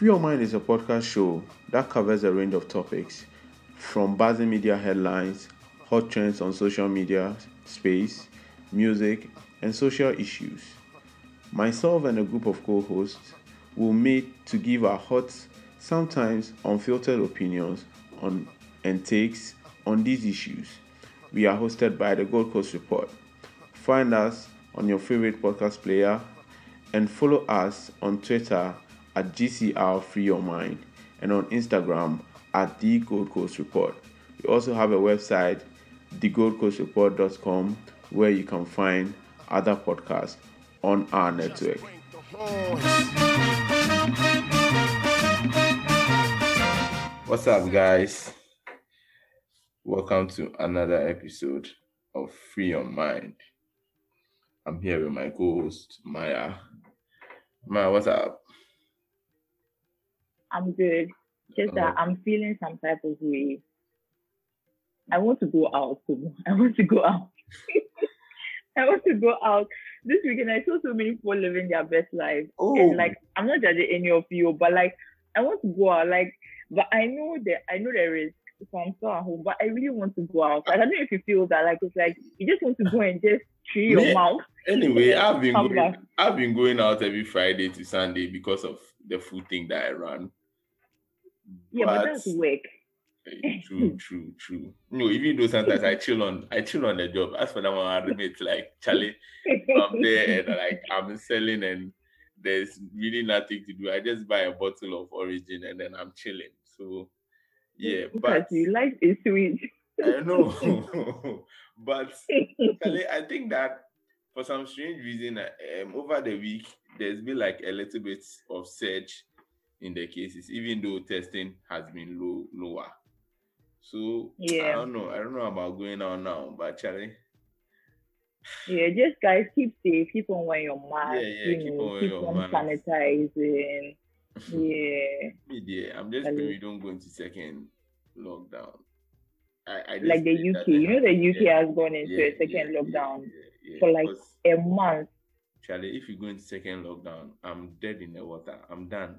Free Your Mind is a podcast show that covers a range of topics from buzzing media headlines, hot trends on social media, space, music, and social issues. Myself and a group of co hosts will meet to give our hot, sometimes unfiltered opinions on and takes on these issues. We are hosted by the Gold Coast Report. Find us on your favorite podcast player and follow us on Twitter at GCR Free Your Mind and on Instagram at The Gold Coast Report. We also have a website, thegoldcoastreport.com, where you can find other podcasts on our network. What's up, guys? Welcome to another episode of Free Your Mind. I'm here with my co-host Maya. Maya, what's up? I'm good. Just that I'm feeling some type of way. I want to go out. Too. I want to go out. I want to go out. This weekend I saw so many people living their best life. Oh. And like I'm not judging any of you, but like I want to go out. Like, but I know that I know there is so I'm still at home, but I really want to go out. Like, I don't know if you feel that. Like it's like you just want to go and just chew your Me- mouth. Anyway, I've been going, back. I've been going out every Friday to Sunday because of the food thing that I run. Yeah, but, that's work. eh, true, true, true. No, even though sometimes I chill on, I chill on the job. As for that one, I admit, like Charlie, I'm there and like I'm selling and there's really nothing to do. I just buy a bottle of origin and then I'm chilling. So yeah, Look but you. Life is sweet. I know. but Charlie, I think that for some strange reason, um, over the week, there's been like a little bit of surge in the cases, even though testing has been low, lower. So yeah. I don't know. I don't know about going out now, but Charlie, Yeah, just guys keep safe, keep on wearing your mask, Yeah, yeah, you keep know, on keep your on mask. sanitizing. Yeah. dear, I'm just praying we don't go into second lockdown. I, I just Like the UK. You know the UK yeah, has gone into yeah, a second yeah, lockdown yeah, yeah, for like a month. Charlie, if you go into second lockdown, I'm dead in the water. I'm done.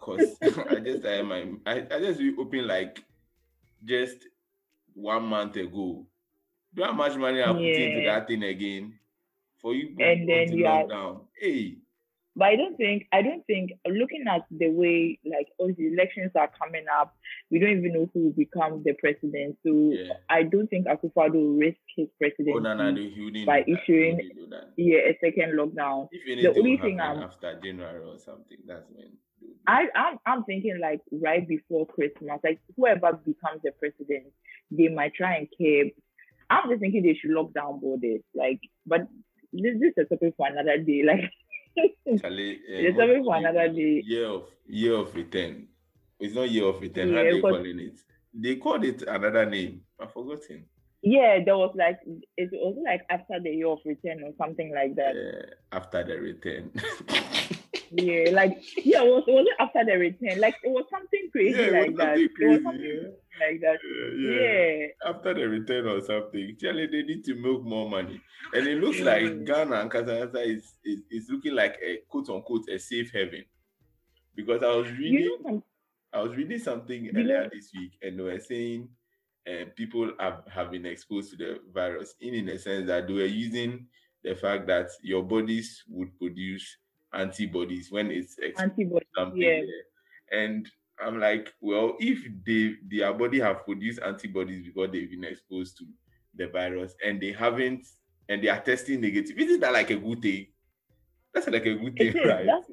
Cause I just I my I, I just open like just one month ago. Do how much money I put into that thing again? For you And then you are- lockdown. Hey, But I don't think I don't think looking at the way like all the elections are coming up, we don't even know who will become the president. So yeah. I don't think Akufo-Addo will risk his presidency Oh no, no, no, by issuing- yeah, a second lockdown. If anything only thing I'm- after January or something, that's when. They I, I'm I'm thinking like right before Christmas, like whoever becomes the president, they might try and keep. I'm just thinking they should lock down borders, like. But this, this is a topic for another day. Like, Charlie, uh, It's something for another day. Year of year of return. It's not year of return. How Yeah, they because- calling it? They called it another name. I've forgotten. yeah, there was like it was like after the year of return or something like that. Uh, after the return. Yeah, like yeah, it was it after the return. Like it was something crazy Yeah, like was that. something It was crazy, something like that. Uh, Yeah. After the return or something. Charlie, they need to make more money. And it looks like. Ghana and Kazakhstan is, is, is looking like a quote unquote a safe haven. Because I was reading You know I was reading something earlier know- this week, and they were saying uh, people have, have been exposed to the virus in, in the sense that they were using the fact that your bodies would produce antibodies when it's antibody. something. Yeah. there. And I'm like, well, if they their body have produced antibodies because they've been exposed to the virus and they haven't and they are testing negative, isn't that like a good thing? That's like a good thing, right? That's,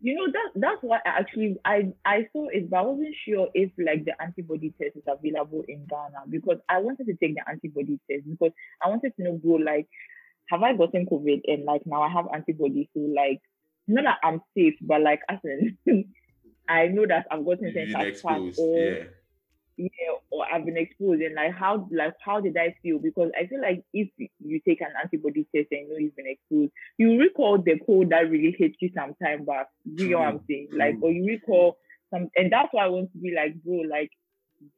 you know that that's why I actually I I saw it, but I wasn't sure if like the antibody test is available in Ghana because I wanted to take the antibody test because I wanted to know, bro, like, have I gotten COVID and like now I have antibodies, so like, not that I'm safe, but like, as in, I know that I've gotten You've things exposed. or Yeah. yeah, or I've been exposed and like how like how did I feel? Because I feel like if you take an antibody test and you know you've been exposed, you recall the cold that really hit you some time back. Do you know what I'm saying? Like, or you recall some, and that's why I want to be like, bro, like,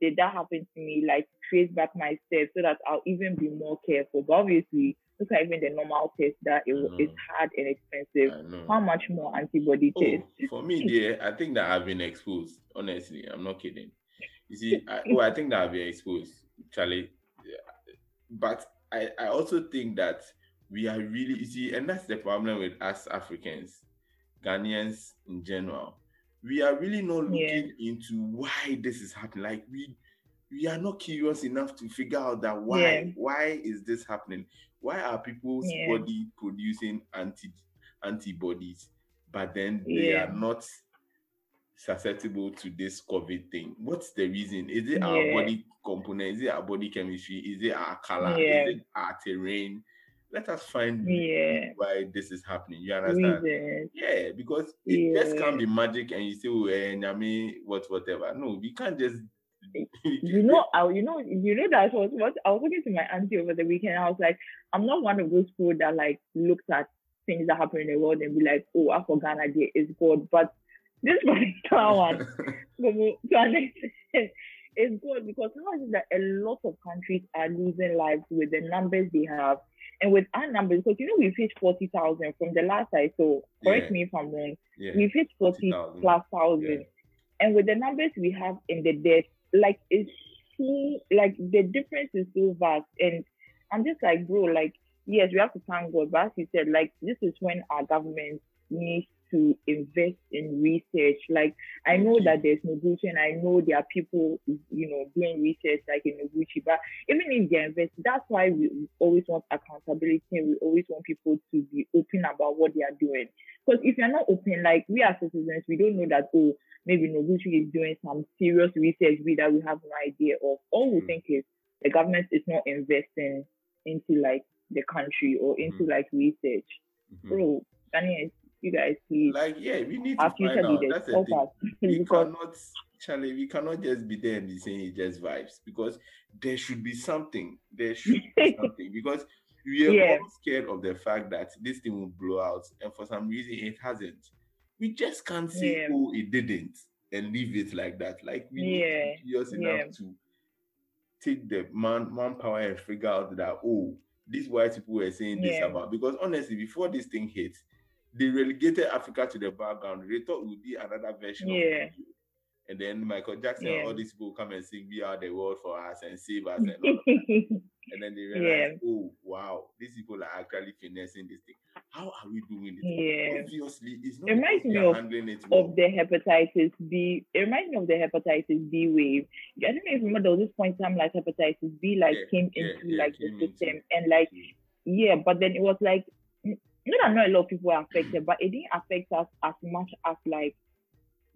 did that happen to me? Like, trace back my steps so that I'll even be more careful. But obviously, look at even the normal test that it mm. I is know. hard and expensive. How much more antibody Oh, test? for me, dear, I think that I've been exposed. Honestly, I'm not kidding. You see, I, oh, I think that I've been exposed, Charlie. Yeah. But I, I also think that we are really, you see, and that's the problem with us Africans, Ghanaians in general. We are really not Yeah. looking into why this is happening. Like we, we are not curious enough to figure out that why, Yeah. why is this happening? Why are people's Yeah. body producing anti antibodies, but then they Yeah. are not susceptible to this COVID thing? What's the reason? Is it our body component? Is it our body chemistry? Is it our color? Yeah. Is it our terrain? Let us find Yeah. why this is happening. You understand? Reasons. Yeah, because it just can't be magic and you say, oh, eh, nyame, what, whatever. No, we can't just. You know, I, you know, you know that was what I was talking to my auntie over the weekend. I was like, I'm not one of those people that like looks at things that happen in the world and be like, oh, Afro Ghana Day is good. But this particular one, Momo, to an extent, is good because how is it that a lot of countries are losing lives with the numbers they have and with our numbers? Because you know we've hit forty thousand from the last I saw. Correct Yeah. me if I'm wrong. yeah. We've hit forty 40,000. plus thousand, and with the numbers we have in the death, like it's so like the difference is so vast. And I'm just like, bro, like yes, we have to thank God, but as you said, like this is when our government needs to invest in research. Like I know that there's Noguchi and I know there are people, you know, doing research like in Noguchi, but even if they invest, that's why we always want accountability and we always want people to be open about what they are doing. Because if you're not open, like we as citizens, we don't know that, oh, maybe Noguchi is doing some serious research we that we have no idea of. All we Mm. think is the government is not investing into like the country or into Mhm. like research. Mhm. Bro, Ghanaians, you guys please Like, yeah, we need to our find out. leaders That's the thing. we cannot Charlie, we cannot just be there and be saying it's just vibes because there should be something. There should be something because we are Yeah. all scared of the fact that this thing will blow out, and for some reason it hasn't. We just can't say, Yeah. "Oh, it didn't," and leave it like that. Like we need to Yeah. be Yeah. enough to take the man manpower and figure out that oh, these white people were saying this about because honestly, before this thing hit, they relegated Africa to the background. They thought it would be another version Yeah. And then Michael Jackson and Yeah. all these people come and sing "We Are the World" for us and save us and all of that. And then they realize, oh wow, these people are actually finessing this thing. How are we doing it? Yeah. Obviously, it's not It reminds me of- handling it well. of the hepatitis B. It reminds me of the hepatitis B wave. I don't know if you remember there was this point in time like hepatitis B like Yeah, came yeah, into yeah, like came the into- system and like yeah, but then it was like not that not a lot of people were affected, but it didn't affect us as much as like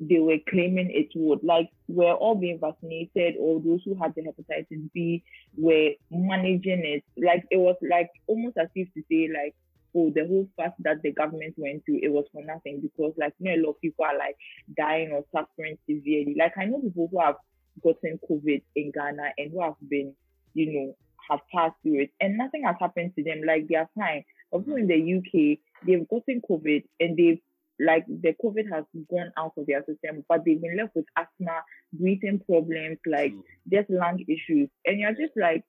they were claiming it would. Like we're all being vaccinated, or those who had the hepatitis B were managing it. Like it was like almost as if to say like, oh, the whole fast that the government went through, it was for nothing because like you know a lot of people are like dying or suffering severely. Like I know people who have gotten COVID in Ghana and who have been, you know, have passed through it and nothing has happened to them. Like they are fine. But people in the UK, they've gotten COVID and they've like the COVID has gone out of their system, but they've been left with asthma, breathing problems, like True. just lung issues. And you're just like,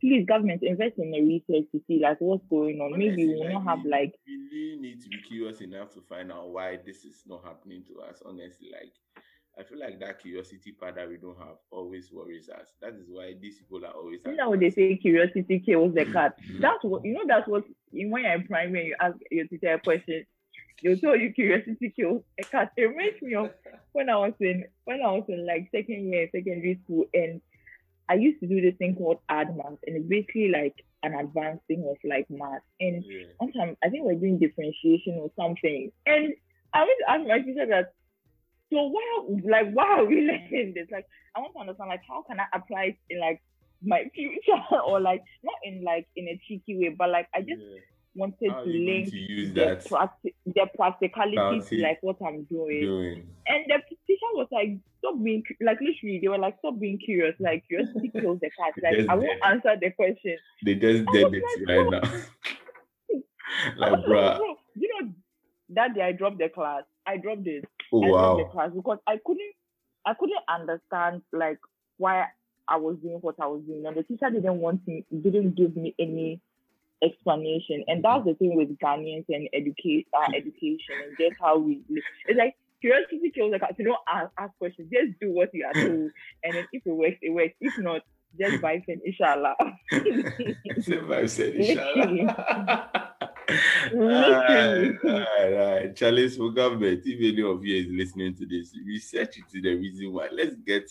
please, government, invest in the research to see like what's going on. Maybe we'll not have like we really need to be curious enough to find out why this is not happening to us. Honestly, like I feel like that curiosity part that we don't have always worries us. That is why these people are always. you know what they say curiosity kills the cat. That's what you know. That's what in when you're in primary, you ask your teacher a question, they'll tell you curiosity kills a cat. It reminds me of when I was in when I was in like second year secondary school, and I used to do this thing called ad math, and it's basically like an advanced thing of like math. And Yeah. one time I think we're doing differentiation or something, and I went to ask my teacher that. So why, like, why are we learning this? Like, I want to understand, like, how can I apply it in like my future, or like not in like in a cheeky way, but like I just Yeah. wanted How to link to use the that practi- the practicality to like what I'm doing. doing? And the teacher was like, stop being like literally they were like, stop being curious. Like curiosity kills the cat. Like I won't there. answer the question. They just did it like, right bro. now. Like, bruh. bro, you know that day I dropped the class. I dropped it. Oh dropped the class because I couldn't I couldn't understand like why I was doing what I was doing. And the teacher didn't want me didn't give me any explanation. And that's the thing with Ghanaians and educate our uh, hmm. education and just how we live. It's like curiosity kills like you don't ask, ask questions, just do what you are hmm. told. And then if it works, it works. If not, just hmm. buy fin, inshallah. Just said inshallah. Alright, alright, Charles for government. If any of you is listening to this, research into the reason why. Let's get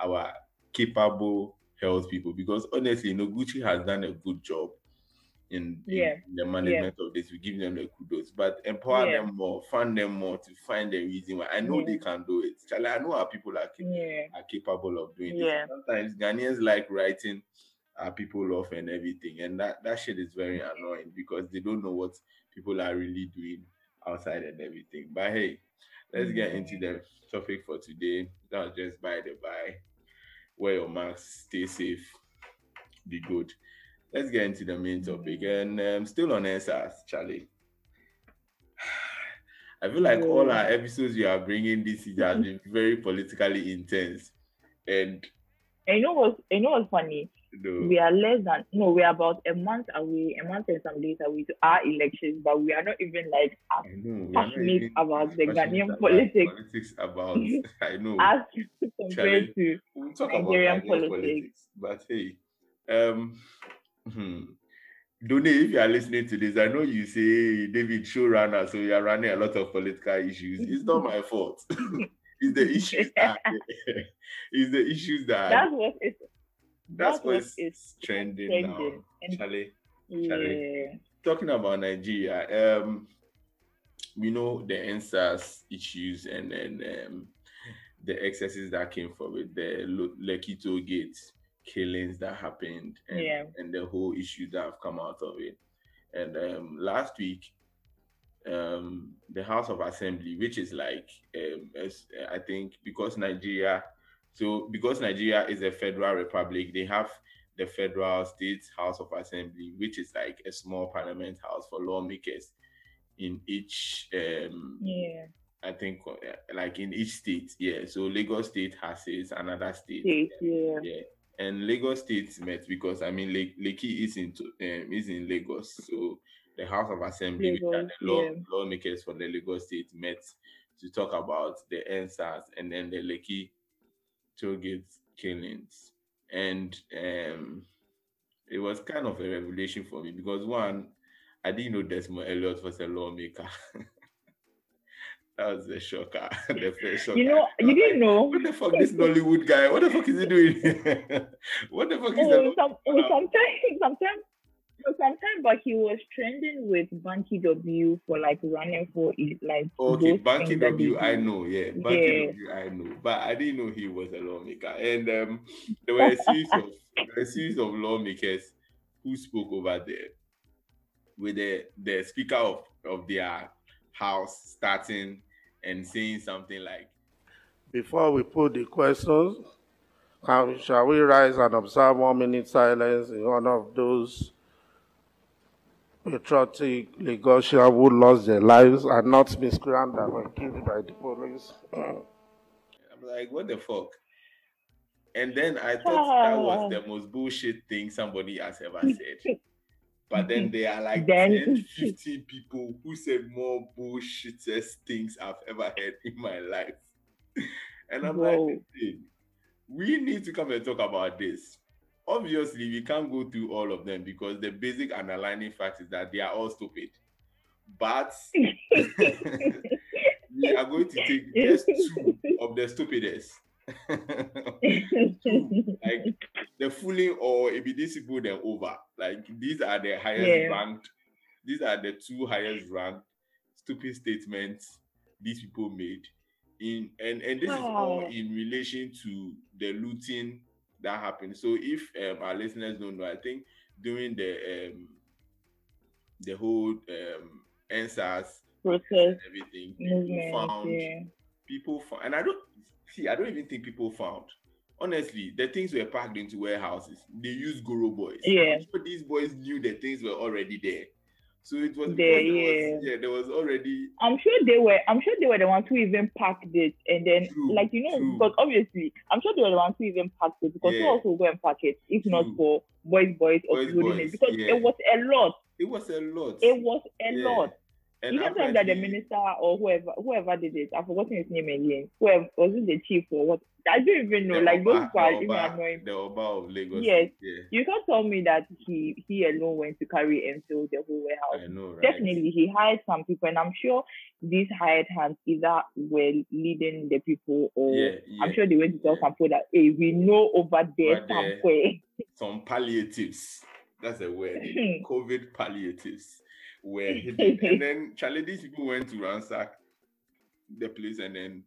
our capable health people because honestly, Noguchi has done a good job in, yeah. in the management yeah. of this. We give them the kudos, but empower yeah. them more, fund them more to find the reason why. I know they can do it. Charlie, I know our people are, are capable of doing it. Sometimes Ghanaians like writing our people off and everything, and that that shit is very mm. annoying because they don't know what people are really doing outside and everything. But hey, let's get mm. into the topic for today. That was just by the by. Wear your mask, stay safe, be good let's get into the main topic. Mm. And um, still on EndSARS, Charlie. I feel like all our episodes you are bringing this year has been very politically intense. And I know what's I know what's funny. No. We are less than no, we are about a month away, a month and some days away to our elections, but we are not even like passionate about the Ghanaian politics. Politics about I know as compared to we'll talk Nigerian about politics. politics. But hey, um Hmm. Dune, if you are listening to this, I know you say David showrunner, so you are running a lot of political issues. It's not my fault. it's the issues that it's the issues that that's what it's that's, that's what it's trending, trending now. And, Charlie, yeah. Talking about Nigeria, um, we know the EndSARS issues and then um, the excesses that came from it, the Lekki toll gates killings that happened and, yeah. and the whole issue that have come out of it. And um, last week, um, the House of Assembly, which is like, um, as, I think, because Nigeria, so because Nigeria is a federal republic, they have the federal state House of Assembly, which is like a small parliament house for lawmakers in each. Um, yeah. I think uh, like in each state, yeah. So Lagos State has its another state. state yeah. yeah and Lagos State met because I mean Lake Lekki is in um, is in Lagos, so the House of Assembly, Lagos, which the law, yeah. lawmakers for the Lagos State met to talk about the EndSARS and then the Lekki tollgate killings, and um, it was kind of a revelation for me because one, I didn't know Desmond Elliot was a lawmaker. That was a shocker. the first shocker. You know, you didn't know. What the fuck, this Nollywood guy? What the fuck is he doing? what the fuck is oh, some, oh, sometimes, sometimes, sometimes, but he was trending with Banky W for like running for it like. Okay, Banky W, I know, yeah, Banky yeah. W, I know, but I didn't know he was a lawmaker. And um, there were a series of a series of lawmakers who spoke over there with the the speaker of of their house starting and saying something like Before we put the questions, shall we rise and observe one minute silence in honor of those patriotic Lagosians who lost their lives and not miscreants that were killed by the police? I'm like, what the fuck? And then I thought that was the most bullshit thing somebody has ever said. But then there are like then, 10, 15 people who said more bullshitest things I've ever heard in my life. And I'm Whoa. like, we need to come and talk about this. Obviously, we can't go through all of them because the basic underlying fact is that they are all stupid. But we are going to take just two of the stupidest like the fooling or ebidisible then over. Like these are the highest yeah. ranked, these are the two highest ranked stupid statements these people made. In and, and this oh. is all in relation to the looting that happened. So if um, our listeners don't know, I think during the um the whole um EndSARS process everything people found yeah. people found and I don't see, I don't even think people found. Honestly, the things were packed into warehouses. They used Goro boys. Yeah. Sure these boys knew the things were already there. So it was There, yeah. was, yeah, there was already I'm sure they were. I'm sure they were the ones who even packed it, and then True, like you know, true. because obviously, I'm sure they were the ones who even packed it because who Yeah. else will go and pack it if not for boys, boys, Boys, uploading boys, it because yeah. it was a lot. it was a lot. It was a Yeah. lot. And Even time that the minister or whoever whoever did it, I've forgotten his name again. Whoever was it the chief or what? I don't even know. the like those Oba- people are the even annoying. The Oba of Lagos. Yes. Yeah. You can't tell me that he he alone went to carry and fill the whole warehouse. I know, right? Definitely, he hired some people, and I'm sure these hired hands either were leading the people or Yeah, yeah. I'm sure they went to tell some people that hey, we know over there Over there. somewhere. Some palliatives. That's a word. COVID palliatives were hidden. and then Charlie, these people went to ransack the place and then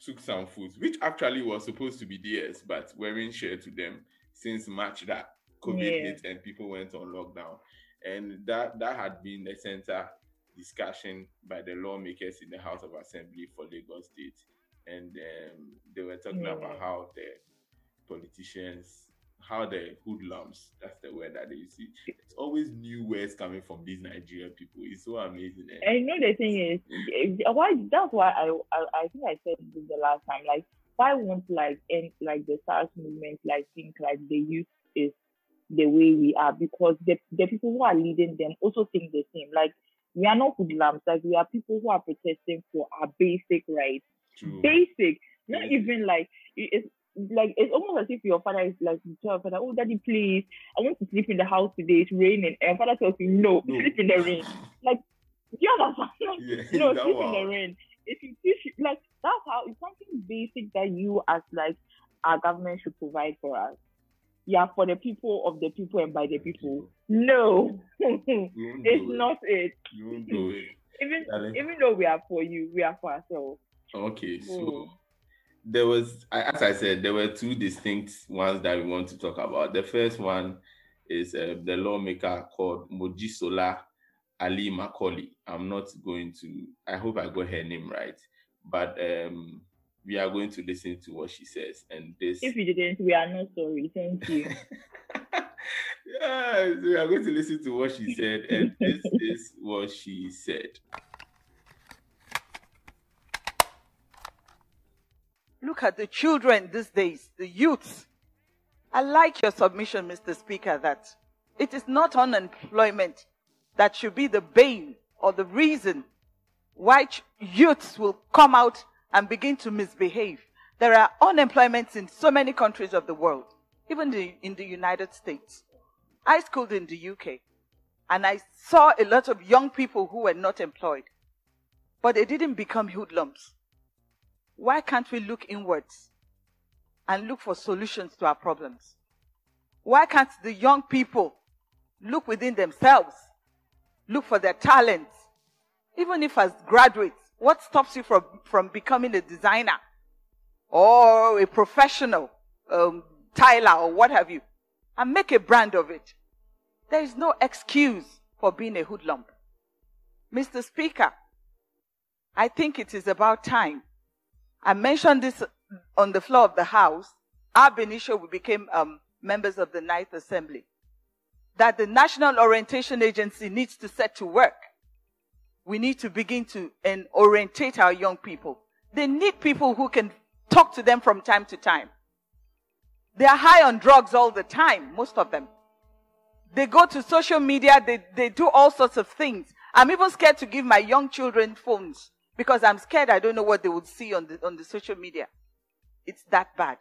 took some food, which actually was supposed to be theirs, but weren't shared to them since March that COVID Yeah. hit and people went on lockdown. And that that had been the center discussion by the lawmakers in the House of Assembly for Lagos State. And um, they were talking about how the politicians, how the hoodlums, that's the word that they use. It's always new words coming from these Nigerian people. It's so amazing. eh? And you know the thing is, eh, why that's why I, I I think I said this the last time. Like, why won't like in like the SARS movement like think like the youth is the way we are because the the people who are leading them also think the same. Like we are not hoodlums. Like we are people who are protesting for our basic rights. True. Basic, not Basic. even like it's like it's almost as if your father is like you tell your father, oh daddy, please, I want to sleep in the house today. It's raining, and father tells you no, No. sleep in the rain. Like you understand? Like, Yeah, no, sleep one. in the rain. If you teach, like that's how it's something basic that you as like our government should provide for us. Yeah, for the people of the people and by the people. No, it's it. not it. You won't do it. Even Darling. even though we are for you, we are for ourselves. Okay, so Mm. There was, as I said, there were two distinct ones that we want to talk about. The first one is uh, the lawmaker called Mojisola Alli-Macaulay. I'm not going to, I hope I got her name right, but um, we are going to listen to what she says. And this, If you didn't, we are not sorry. Thank you. yes, we are going to listen to what she said, and this is what she said. Look at the children these days, the youths. I like your submission, Mr. Speaker, that it is not unemployment that should be the bane or the reason why youths will come out and begin to misbehave. There are unemployments in so many countries of the world, even the, in the United States. I schooled in the UK and I saw a lot of young people who were not employed, but they didn't become hoodlums. Why can't we look inwards and look for solutions to our problems? Why can't the young people look within themselves, look for their talents? Even if as graduates, what stops you from, from becoming a designer or a professional um, or what have you? And make a brand of it. There is no excuse for being a hoodlum. Mr. Speaker, I think it is about time I mentioned this on the floor of the House. Ab initio, we became um, members of the Ninth Assembly. That the National Orientation Agency needs to set to work. We need to begin to and orientate our young people. They need people who can talk to them from time to time. They are high on drugs all the time, most of them. They go to social media, they, they do all sorts of things. I'm even scared to give my young children phones because I'm scared I don't know what they would see on the, on the social media. It's that bad.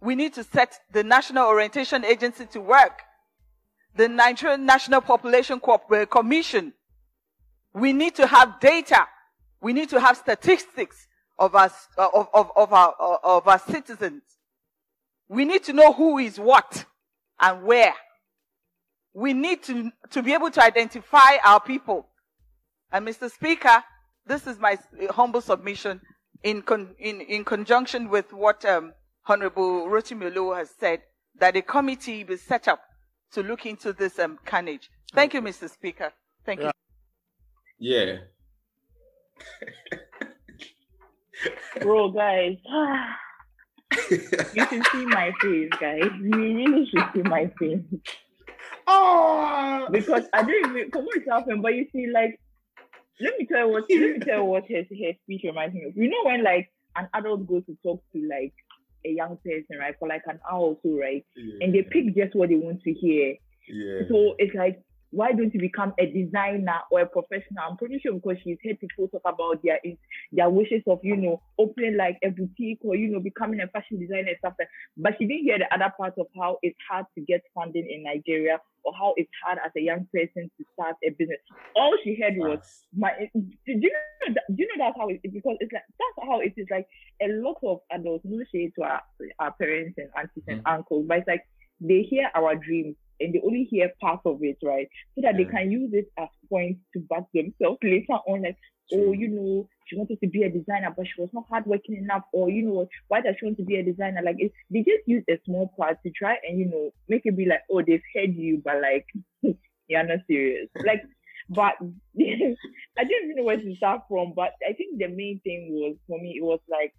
We need to set the National Orientation Agency to work. The Nigerian National Population uh, Commission. We need to have data. We need to have statistics of our, of, of, of our, of our citizens. We need to know who is what and where. We need to, to be able to identify our people. And Mr. Speaker, this is my humble submission in, con, in, in conjunction with what um, Honorable Rotimi has said, that a committee be set up to look into this um, carnage. Thank you, Mr. Speaker. Thank you. Yeah. Bro, guys. you should see my face, guys. You really should see my face. oh, because I don't even come on happened, but you see, like, let me tell you what let me tell what her, her speech reminds me of. You know when like an adult goes to talk to like a young person, right, for like an hour or so, right? Yeah. And they pick just what they want to hear. Yeah. So it's like, why don't you become a designer or a professional? I'm pretty sure because she's heard people talk about their their wishes of, you know, opening like a boutique or, you know, becoming a fashion designer and stuff like But she didn't hear the other part of how it's hard to get funding in Nigeria or how it's hard as a young person to start a business. All she heard was my do you know that, do you know that's how it because it's like that's how it is like a lot of adults, no shade to our, our parents and aunties and mm-hmm. uncles, but it's like they hear our dreams and they only hear part of it, right? So that yeah. they can use it as points to back themselves later on, like, oh, True. oh, you know, she wanted to be a designer, but she was not hardworking enough, or you know, why does she want to be a designer? Like, it, they just use a small part to try and you know make it be like, oh, they've heard you, but like, you're not serious. like, but I didn't even know where to start from. But I think the main thing was for me, it was like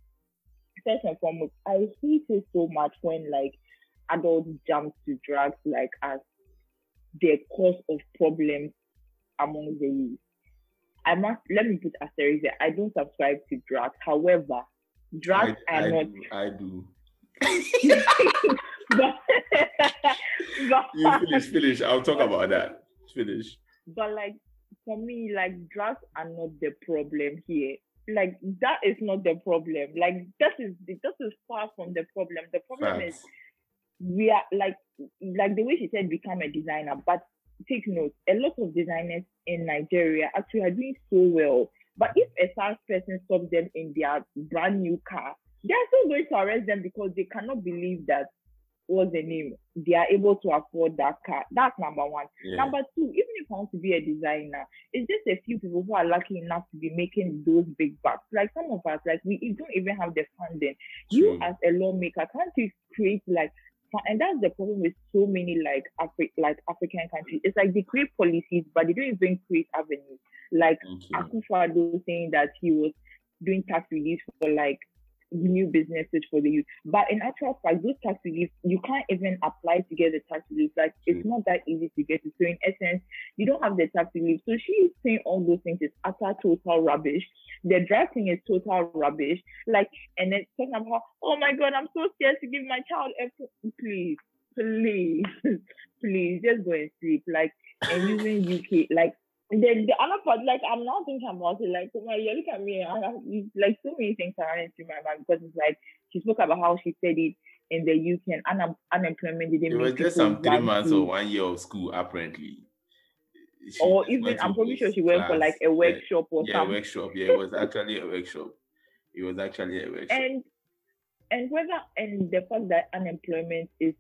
first and foremost, I hate it so much when like adults jump to drugs like as the cause of problems among the youth. I must let me put asterisk there. I don't subscribe to drugs. However, drugs I, are I not. Do, I do. but, but, you finish, finish. I'll talk about that. Finish. But like for me, like drugs are not the problem here. Like that is not the problem. Like this is this is far from the problem. The problem Facts. is we are like like the way she said become a designer but take note a lot of designers in nigeria actually are doing so well. But if a SARS person stops them in their brand new car they're still going to arrest them because they cannot believe that what's the name they are able to afford that car. That's number one. Yeah. number two even if i want to be a designer it's just a few people who are lucky enough to be making those big bucks. Like some of us like we don't even have the funding. True. you as a lawmaker can't you create like and that's the problem with so many like Afri- like African countries. It's like they create policies, but they don't even create avenues. Like Akufo-Addo saying that he was doing tax relief for like new businesses for the youth. But in actual fact, those tax reliefs, you can't even apply to get the tax relief. Like it's not that easy to get it. So in essence, you don't have the tax relief. So she is saying all those things is utter total rubbish. The drafting is total rubbish. Like and then talking about, oh my god, I'm so scared to give my child a please, please, please, just go and sleep. Like and using UK, like then the other part, like I'm not thinking about it. Like, my, you look at me, I have like so many things are running through my mind because it's like she spoke about how she studied in the UK and un- unemployment didn't. It was just some three months or one year of school, apparently. She or even I'm probably sure she went class. for like a workshop yeah, or yeah, something. workshop. Yeah, it was actually a workshop. It was actually a workshop. And and whether and the fact that unemployment is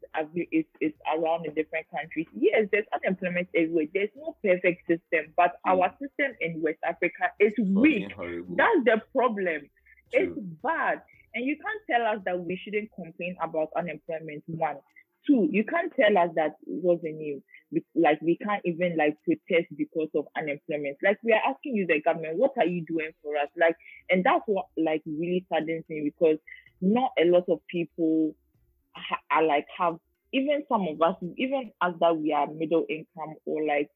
is, is around in different countries yes there's unemployment everywhere. There's no perfect system but mm. our system in west africa is weak. that's the problem. True. it's bad. And you can't tell us that we shouldn't complain about unemployment one. Two you can't tell us that it was a new like we can't even like protest because of unemployment. Like we are asking you the government what are you doing for us? Like and that's what like really saddens me because not a lot of people ha- are like have even some of us even as that we are middle income or like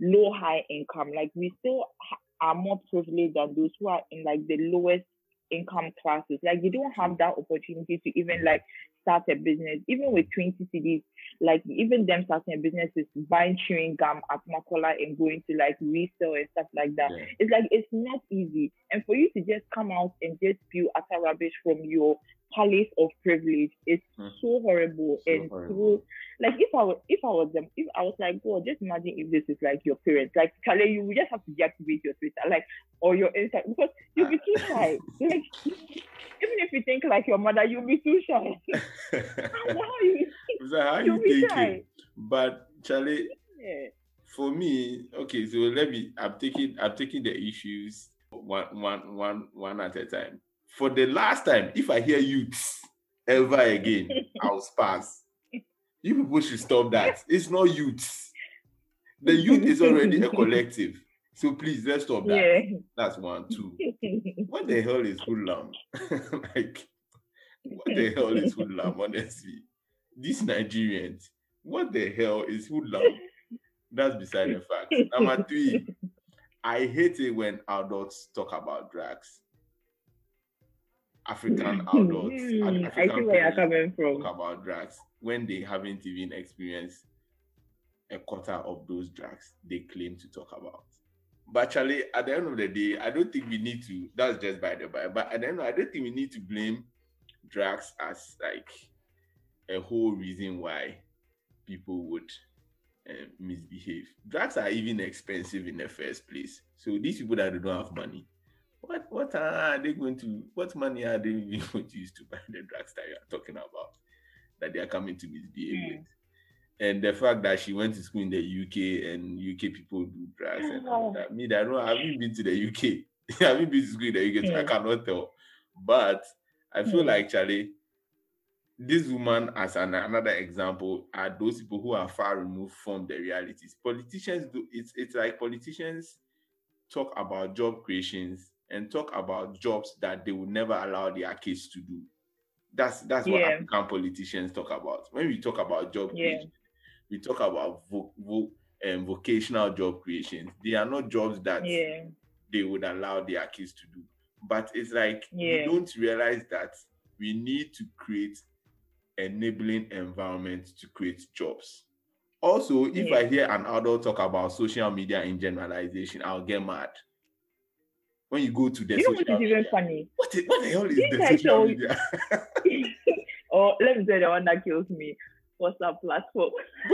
low high income like we still ha- are more privileged than those who are in like the lowest income classes. Like they don't have that opportunity to even like start a business even with 20 CDs, like even them starting a business is buying chewing gum at Makola and going to like resell and stuff like that. Yeah. It's like it's not easy. And for you to just come out and just spew utter rubbish from your palace of privilege is mm. so horrible so and horrible. so like if I was if I was them if I was like God just imagine if this is like your parents like Charlie you would just have to deactivate your Twitter like or your Instagram because you'll be too shy like even if you think like your mother you'll be too shy how, how you so how you thinking? But Charlie, yeah. for me, okay, so let me. I'm taking. I'm taking the issues one, one, one, one at a time. For the last time, if I hear youths ever again, I'll pass. You people should stop that. It's not youths. The youth is already a collective. So please let's stop that. Yeah. That's one. Two. What the hell is hoodlum? like, what the hell is hoodlum? Honestly, these Nigerians, what the hell is hoodlum? That's beside the fact. Number three, I hate it when adults talk about drugs. African adults, Hmm, I African see where you're coming from. talk about drugs when they haven't even experienced a quarter of those drugs they claim to talk about. But actually, at the end of the day, I don't think we need to. That's just by the by. But at the end, I don't think we need to blame drugs as like a whole reason why people would uh, misbehave. Drugs are even expensive in the first place. So these people that don't have money, what what are they going to? What money are they going to use to buy the drugs that you are talking about? That they are coming to misbehave with. And the fact that she went to school in the UK and UK people do drugs and all that. Me, I don't I haven't been to the UK. I haven't been to school in the UK, so I cannot tell. But I feel Hmm. like Charlie, this woman, as an, another example, are those people who are far removed from the realities. Politicians do it's it's like politicians talk about job creations and talk about jobs that they would never allow their kids to do. That's that's what Yeah. African politicians talk about. When we talk about job Yeah. creation, we talk about vo- vo- um, vocational job creations. They are not jobs that Yeah. they would allow their kids to do. But it's like Yeah. you don't realize that we need to create enabling environment to create jobs. Also, if I hear an adult talk about social media in generalization, I'll get mad. When you go to the You know what is even funny? what, is, what the hell is Didn't the I social media? or oh, let me tell the one that kills me. WhatsApp platform.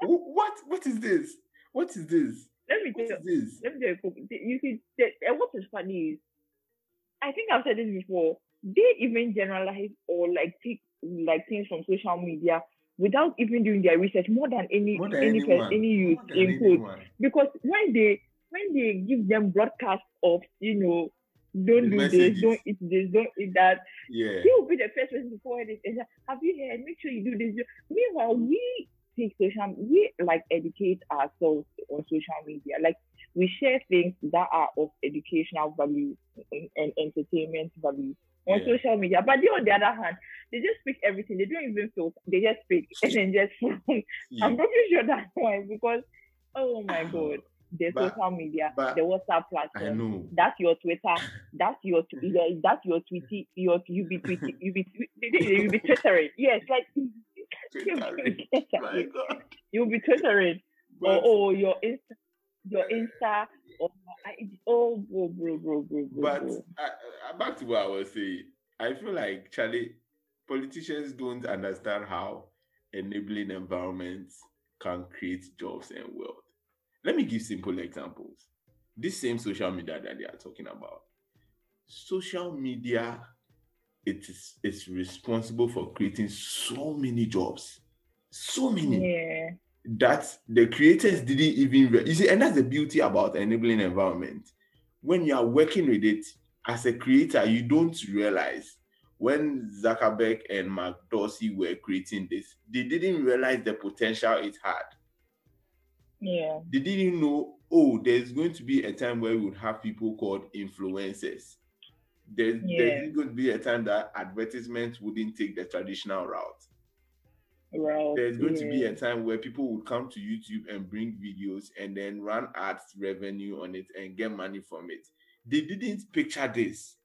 what what is this? What is this? Let me tell you. this? Let me tell you. You see, the, and what is funny is, I think I've said this before. They even generalize or like take like things from social media without even doing their research more than any More than any anyone. any than input. anyone. because when they when they give them broadcast of you know don't The do messages. this, don't eat this, don't eat that, Yeah. they will be the first person to forward it and say, have you heard? Make sure you do this. Meanwhile, we take social, we like educate ourselves on social media. Like we share things that are of educational value and, and entertainment value on Yeah. social media. But they, on the other hand, they just speak everything. They don't even filter. They just speak and then just. Yeah. I'm pretty sure that's why because oh my god, the But- social media, the WhatsApp I platform. know. That's your Twitter. That's your yeah, that's your tweety. Your you be tweeting. You be you be twittering. Yes, like you Twittering. be My God. you'll be twittering. Or oh your Insta, your Insta. Or I, oh bro bro bro bro but uh, back to what I was saying, I feel like Charlie, politicians don't understand how enabling environments can create jobs and wealth. Let me give simple examples. This same social media that they are talking about, social media, it is it's responsible for creating so many jobs, so many. yeah. that the creators didn't even re- you see, and that's the beauty about enabling environment. When you are working with it as a creator, you don't realize when Zuckerberg and Mark Dorsey were creating this, they didn't realize the potential it had. Yeah. They didn't know, oh, there's going to be a time where we would have people called influencers. There's, Yeah. there's going to be a time that advertisements wouldn't take the traditional route Well, there's going to be a time where people would come to YouTube and bring videos and then run ads revenue on it and get money from it. They didn't picture this.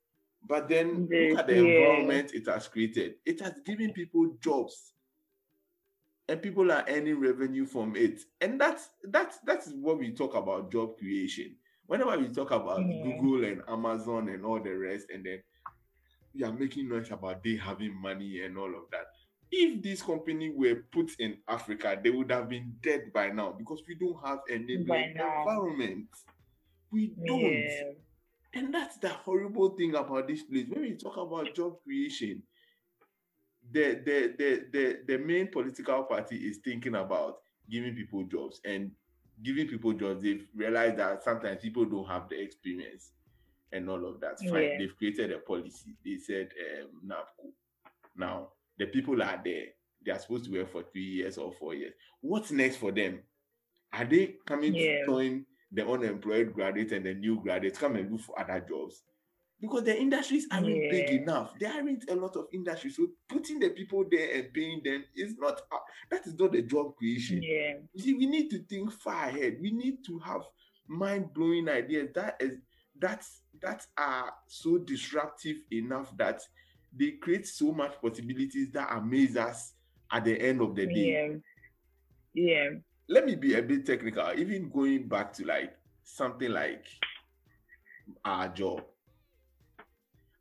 But then look at the yeah. environment it has created. It has given people jobs. And people are earning revenue from it. And that's that's that's what we talk about job creation. Whenever we talk about Yeah. Google and Amazon and all the rest, and then we are making noise about they having money and all of that if this company were put in Africa, they would have been dead by now because we don't have enabling now. environment. We don't. Yeah. And that's the horrible thing about this place. When we talk about job creation, the the the the, the main political party is thinking about giving people jobs and giving people jobs. They've realized that sometimes people don't have the experience and all of that. Fine. Yeah. They've created a policy. They said um NABCO. Now the people are there. They are supposed to work for three years or four years. What's next for them? Are they coming Yeah. to join the unemployed graduates and the new graduates come and look for other jobs? Because the industries aren't big enough. There aren't a lot of industries. So putting the people there and paying them is not uh, that is not the job creation. Yeah. You see, we need to think far ahead. We need to have mind-blowing ideas that is that's that are so disruptive enough that they create so much possibilities that amaze us at the end of the day. Yeah. Yeah. Let me be a bit technical, even going back to like something like our job.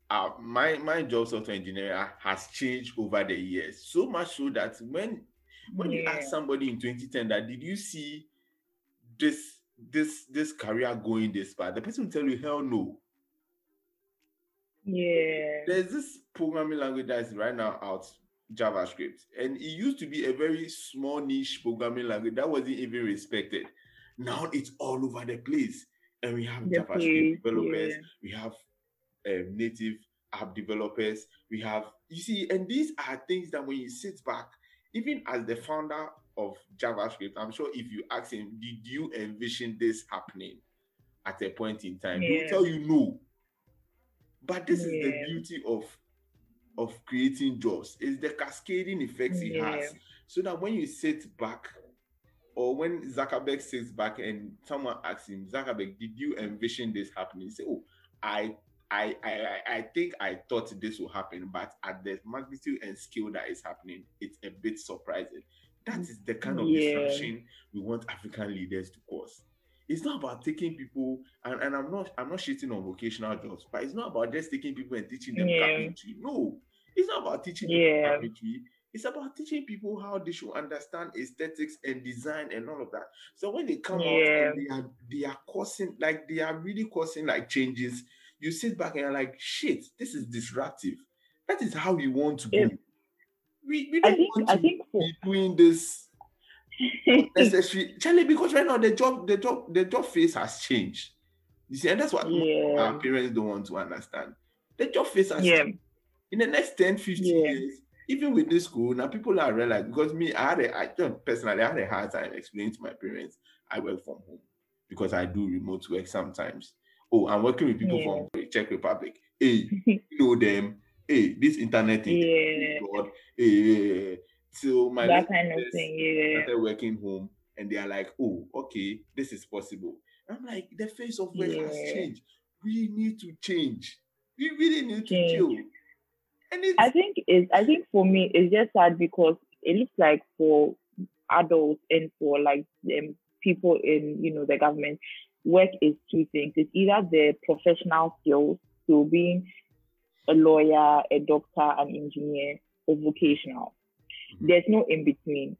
Uh, my my job software engineer has changed over the years. So much so that when when you ask somebody in 2010 that did you see this this this career going this far? The person will tell you hell no. Yeah. there's this programming language that is right now out javascript and it used to be a very small niche programming language that wasn't even respected. Now it's all over the place and we have The javascript place, developers yeah. we have um, native app developers. We have you see and these are things that when you sit back even as the founder of javascript i'm sure if you ask him did you envision this happening at a point in time? He'll tell you no. But this is the beauty of of creating jobs is the cascading effects it Yeah. has. So that when you sit back or when Zuckerberg sits back and someone asks him, Zuckerberg, did you envision this happening? He say, Oh, I I, I I- think I thought this will happen, but at the magnitude and scale that is happening, it's a bit surprising. That is the kind of Yeah. disruption we want African leaders to cause. It's not about taking people, and, and I'm not I'm not shitting on vocational jobs, but it's not about just taking people and teaching them Yeah. carpentry. No, it's not about teaching them Yeah. carpentry. It's about teaching people how they should understand aesthetics and design and all of that. So when they come out and they are they are causing like they are really causing like changes, you sit back and you're like, shit, this is disruptive. That is how we want to be. Yeah. We, we don't think want I to think for be doing this necessary Charlie, because right now the job, the job, the job phase has changed. You see, and that's what Yeah. our parents don't want to understand. The job phase has Yeah. changed. In the next 10, 15 Yeah. years, even with this school, now people are realizing because me, I had a, I personally I had a hard time explaining to my parents I work from home because I do remote work sometimes. Oh, I'm working with people Yeah. from the Czech Republic. Hey, you know them. Hey, this internet thing. Yeah. God. Hey, so my that kind of thing. Yeah. started working home and they are like, oh, okay, this is possible. I'm like, the face of work has changed. We need to change. We really need to Change. And it's I think it's I think for me it's just sad because it looks like for adults and for like um, people in you know the government, work is two things. It's either the professional skills, so being a lawyer, a doctor, an engineer, or vocational. There's no in between.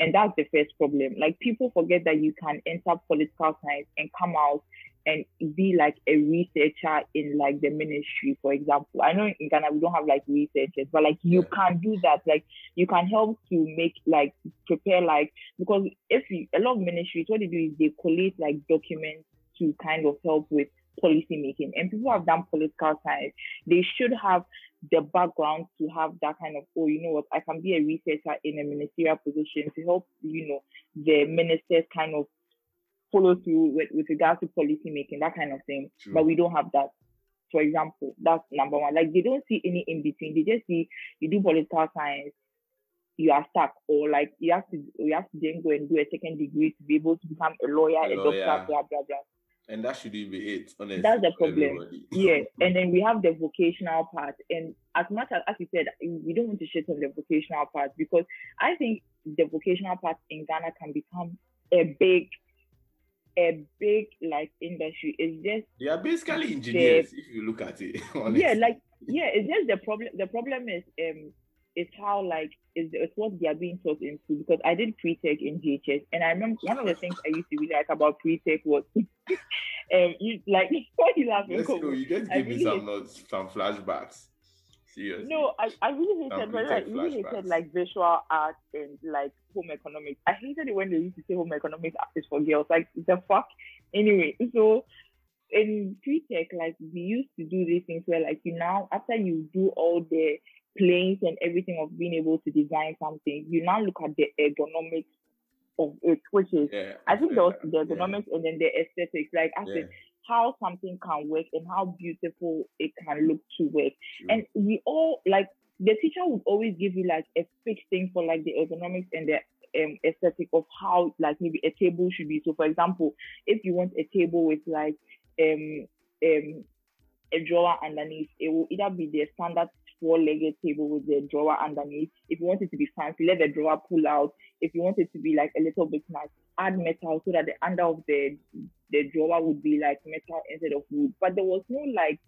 And that's the first problem. Like people forget that you can enter political science and come out and be like a researcher in like the ministry, for example. I know in Ghana we don't have like researchers, but like you Yeah. can do that. Like you can help to make like prepare like because if you, a lot of ministries, what they do is they collate like documents to kind of help with policy making. And people have done political science. They should have the background to have that kind of, oh, you know what, I can be a researcher in a ministerial position to help, you know, the ministers kind of follow through with, with regards to policy making, that kind of thing. True. But we don't have that. For example, that's number one. Like they don't see any in between. They just see you do political science, you are stuck, or like you have to you have to then go and do a second degree to be able to become a lawyer, A a, lawyer. doctor, blah blah blah. and that shouldn't be it, honestly. That's the problem. Yeah, and then we have the vocational part, and as much as, as you said, we don't want to shit on the vocational part because I think the vocational part in Ghana can become a big, a big like industry. It's just They are basically engineers if you look at it. honestly. yeah, like yeah, it's just the problem. The problem is um, it's how like is it's what they are being taught in school. Because I did pre-tech in JHS, and I remember one of the things I used to really like about pre-tech was um, you like what you laughing? Yes, you know, you just I give me really some notes, some flashbacks. Seriously. No, I, I really hated pre-tech like really hated like visual art and like home economics. I hated it when they used to say home economics is for girls. Like the fuck. Anyway, so in pre-tech, like we used to do these things where like you now after you do all the planes and everything of being able to design something, you now look at the ergonomics of it, which is Yeah, I think those that. the Yeah, ergonomics and then the aesthetics. Like I Yeah. said, how something can work and how beautiful it can look to work. True. And we all like the teacher would always give you like a fixed thing for like the ergonomics and the um, aesthetic of how like maybe a table should be. So for example, if you want a table with like um um a drawer underneath, it will either be the standard four-legged table with the drawer underneath. If you want it to be fancy, let the drawer pull out. If you want it to be like a little bit nice, add metal so that the under of the the drawer would be like metal instead of wood. But there was no like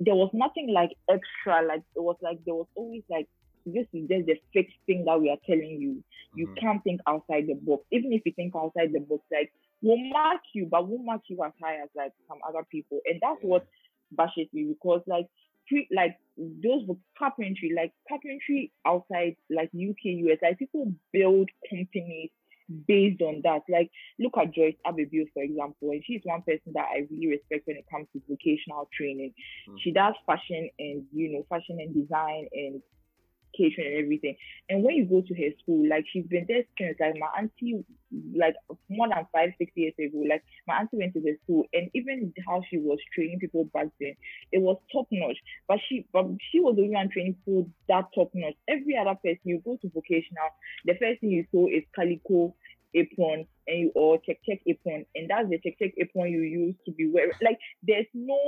there was nothing like extra. Like it was like there was always like this is just the fixed thing that we are telling you. You Mhm. can't think outside the box. Even if you think outside the box, like we'll mark you, but we'll mark you as high as like some other people. And that's Yeah. what bashes me because like pre like those carpentry, like carpentry outside like UK, US, like people build companies based on that. Like look at Joyce Ababio, for example, and she's one person that I really respect when it comes to vocational training. Mhm. She does fashion and you know, fashion and design and catering and everything. And when you go to her school, like she's been there since like my auntie, like more than five, six years ago, like my auntie went to the school, and even how she was training people back then, it was top notch. But she, but she was the only one training people that top notch. Every other person, you go to vocational, the first thing you saw is calico apron and you or check check apron, and that's the check check apron you use to be wearing. Like there's no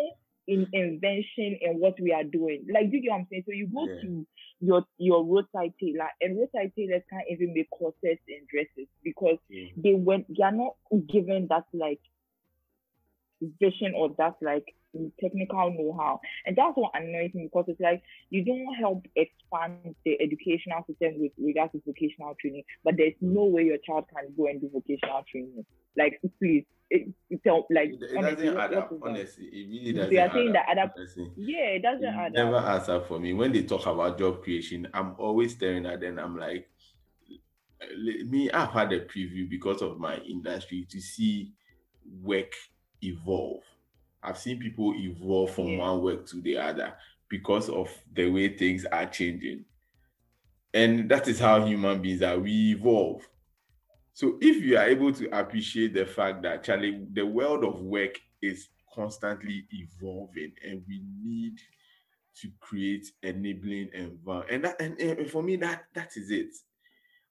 in invention and what we are doing. Like, do you get what I'm saying? So you go Yeah. to your your roadside tailor, and roadside tailors can't even make corsets and dresses because Yeah. they went they are not given that like vision or that like technical know-how and that's what annoys me because it's like you don't help expand the educational system with regards to vocational training but there's no way your child can go and do vocational training like please it, it like It, it honestly, doesn't add up, honestly. It really They doesn't are add saying up, that other- honestly. yeah it doesn't It add never up adds up for me. When they talk about job creation, I'm always staring at them. I'm like, me, I've had a preview because of my industry to see work evolve. I've seen people evolve from Yeah. one work to the other because of the way things are changing. And that is how human beings are. We evolve. So if you are able to appreciate the fact that Charlie, the world of work is constantly evolving, and we need to create enabling environment, and that and, and for me that that is it.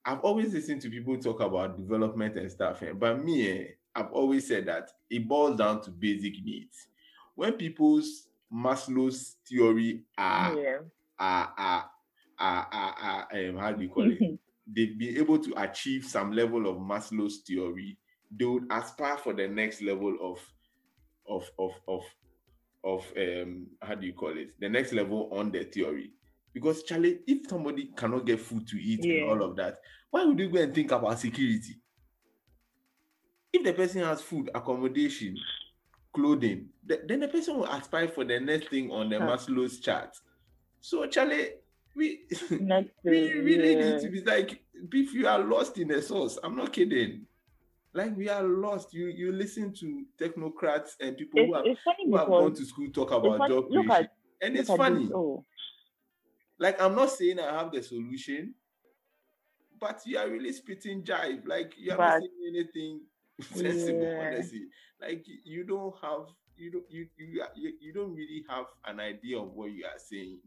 I've always listened to people talk about development and stuff, eh, but me, eh, I've always said that it boils down to basic needs. When people's Maslow's theory are yeah are are are, are, are um, how do you call it? they've been able to achieve some level of Maslow's theory, they would aspire for the next level of of of of of um how do you call it? The next level on the theory. Because Charlie, if somebody cannot get food to eat Yeah. and all of that, why would you go and think about security? If the person has food, accommodation, clothing, th- then the person will aspire for the next thing on the. Maslow's chart. So Charlie, we next we really yeah. need to be like if you are lost in the source i'm not kidding. Like we are lost. You you listen to technocrats and people it's, who have, who have gone to school talk about funny- job creation at- and it's funny this, oh. Like i'm not saying i have the solution but you are really spitting jive. Like you are not But- saying anything sensible Yeah. honestly. Like you don't have you don't you, you you don't really have an idea of what you are saying.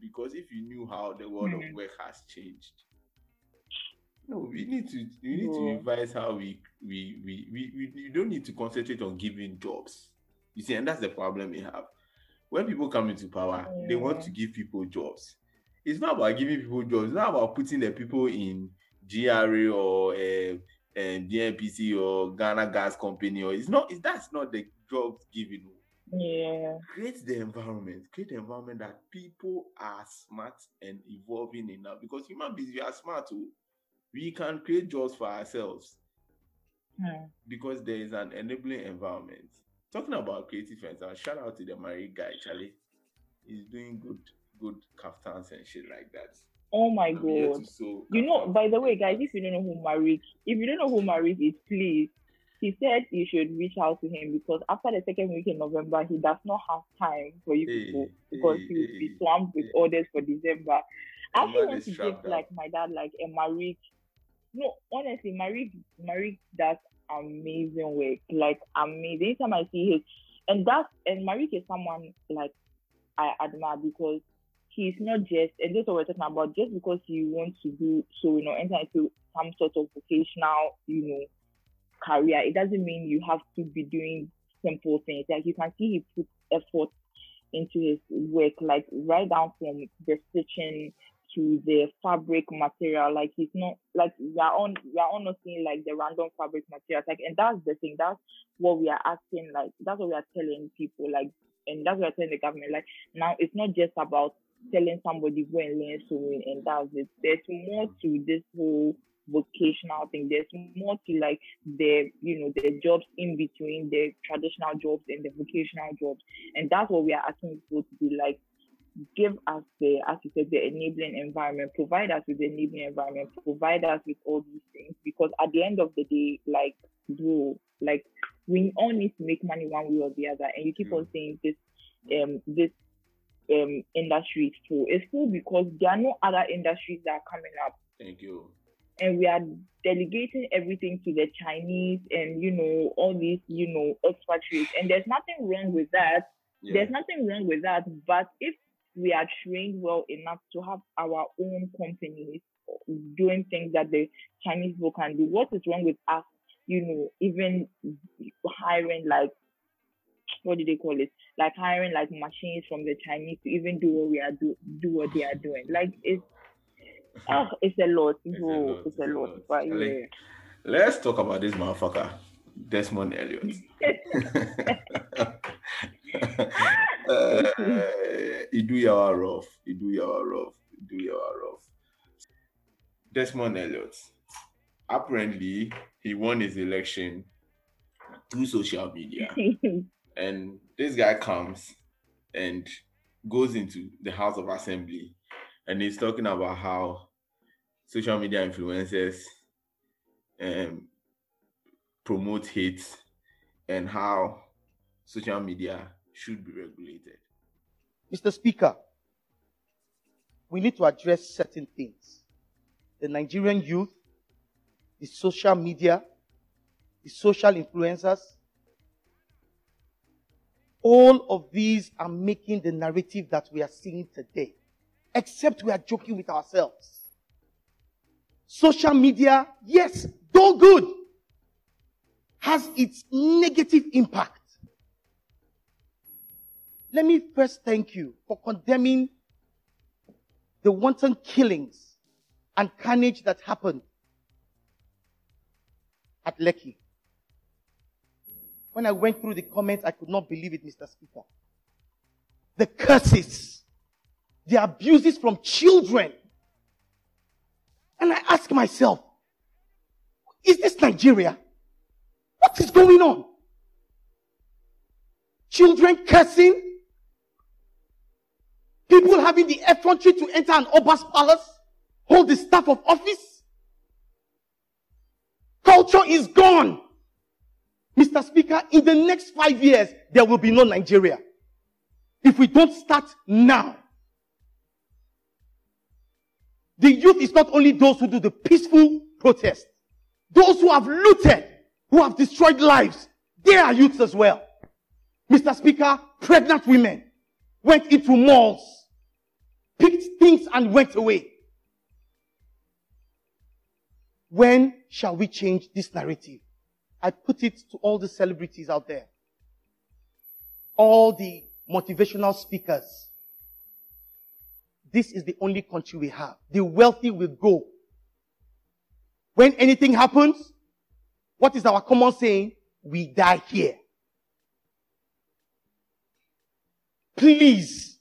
Because if you knew how the world Mhm. of work has changed no we need to we need to revise how we we, we we we you don't need to concentrate on giving jobs. You see and that's the problem we have. When people come into power they want to give people jobs. It's not about giving people jobs. It's not about putting the people in GRA or uh, um, GNPC or Ghana Gas Company or it's not it's, that's not the job giving yeah. Create the environment create the environment that people are smart and evolving enough because human beings we are smart too. We can create jobs for ourselves. Hmm. because there is an enabling environment. Talking about creative friends uh, shout out to the married guy charlie. He's doing good good kaftans and shit like that oh my I'm god sew You know, by the way, guys, if you don't know who Marik, if you don't know who Marik is, please, he said you should reach out to him because after the second week in November, he does not have time for you Hey, people because hey, he will be swamped with hey. orders for December. I actually want to give like my dad like a Marik. No, honestly, Marik Marik does amazing work. Like amazing. Anytime I see him, and that's and Marik is someone like I admire because he's not just and this is what we're talking about, just because you want to do so, you know, enter into some sort of vocational, you know, career, it doesn't mean you have to be doing simple things. Like you can see he puts effort into his work, like right down from the stitching to the fabric material. Like he's not like we are on we are on seeing like the random fabric materials. Like and that's the thing. That's what we are asking. Like that's what we are telling people. Like and that's what we're telling the government. Like now it's not just about telling somebody go and learn sewing and that's it. There's more to this whole vocational thing. There's more to like the you know the jobs in between the traditional jobs and the vocational jobs, and that's what we are asking people to do. Like give us the as you said the enabling environment, provide us with the enabling environment, provide us with all these things because at the end of the day, like bro, like we all need to make money one way or the other, and you keep mm. on saying this um this um industry is full. It's full because there are no other industries that are coming up. Thank you and we are delegating everything to the Chinese and you know all these you know expatriates and there's nothing wrong with that. Yeah. There's nothing wrong with that, but if we are trained well enough to have our own companies doing things that the Chinese people can do, what is wrong with us? You know, even hiring like what do they call it? Like hiring like machines from the Chinese to even do what we are do do what they are doing. Like it's Oh, it's a lot. It's, a, lot. It's a lot. But yeah. Let's talk about this motherfucker, Desmond Elliot. uh, do your rough. do your rough. do your rough. Desmond Elliot. Apparently, he won his election through social media. and this guy comes and goes into the House of Assembly and he's talking about how social media influencers um, promote hate and how social media should be regulated. Mr. Speaker, we need to address certain things. The Nigerian youth, the social media, the social influencers, all of these are making the narrative that we are seeing today except we are joking with ourselves. Social media, yes, though good, has its negative impact. Let me first thank you for condemning the wanton killings and carnage that happened at Lekki. When I went through the comments, I could not believe it, Mr. Speaker. The curses the abuses from children. And I ask myself, is this Nigeria? What is going on? Children cursing, people having the effrontery to enter an Oba's palace, hold the staff of office. Culture is gone. Mr. Speaker, in the next five years, there will be no Nigeria. If we don't start now, the youth is not only those who do the peaceful protest. Those who have looted, who have destroyed lives, they are youths as well. Mr. Speaker, pregnant women went into malls, picked things and went away. When shall we change this narrative? I put it to all the celebrities out there. All the motivational speakers this is the only country we have. The wealthy will go. When anything happens, what is our common saying? We die here. Please,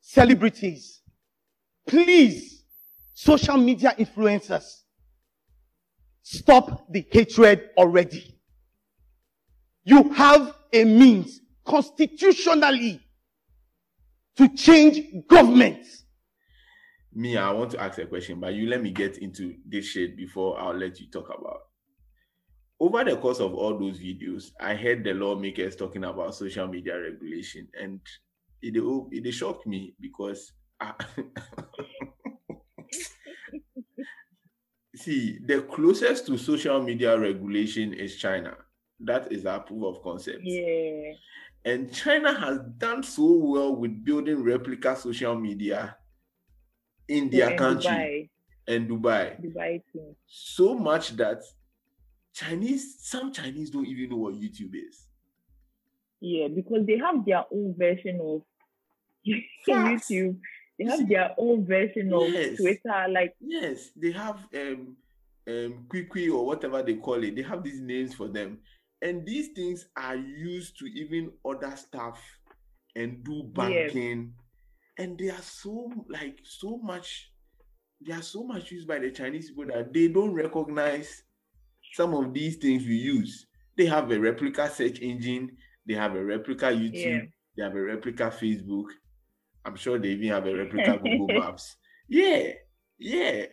celebrities, please, social media influencers, stop the hatred already. You have a means constitutionally to change government. Me, I want to ask a question, but you let me get into this shade before I'll let you talk about. Over the course of all those videos, I heard the lawmakers talking about social media regulation, and it it shocked me because see the closest to social media regulation is China. That is our proof of concept. Yeah. And China has done so well with building replica social media in their in country Dubai, and Dubai. Dubai too. So much that Chinese, some Chinese don't even know what YouTube is. Yeah, because they have their own version of Facts. YouTube. They have their own version of Yes. Twitter. Like, Yes, they have um um Kwikwi or whatever they call it. They have these names for them. And these things are used to even order stuff and do banking. And they are so like so much they are so much used by the Chinese people that they don't recognize some of these things we use. They have a replica search engine, they have a replica YouTube, Yeah. they have a replica Facebook. I'm sure they even have a replica Google Maps. Yeah, yeah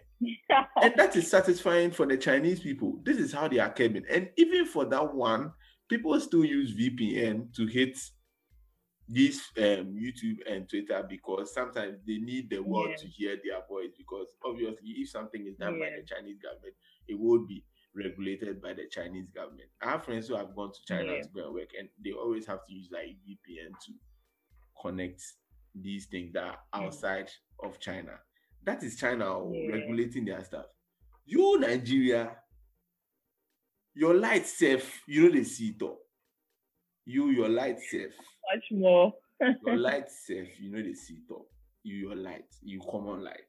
and that is satisfying for the Chinese people. This is how they are coming. And even for that one, people still use VPN to hit this um, YouTube and Twitter because sometimes they need the world Yeah. to hear their voice. Because obviously, if something is done by the Chinese government, it will be regulated by the Chinese government. I have friends who have gone to China Yeah. to go and work, and they always have to use like VPN to connect these things that are Mm. outside of China. That is China oh, Yeah. regulating their stuff. You Nigeria, your light safe, you know they see it all. You your light safe, much more. your light safe, you know they see it all. You your light, you common light.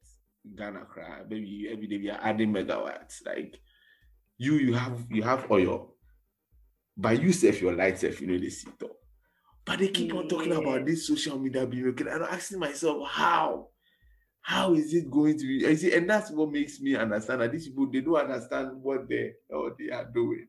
Ghana cry, baby. Every day we are adding megawatts. Like you, you have you have oil, but you safe your light safe, you know they see it all. But they keep on talking about mm. this social media being okay. And I'm asking myself, how? How is it going to be? You see, and that's what makes me understand that these people they don't understand what they what they are doing.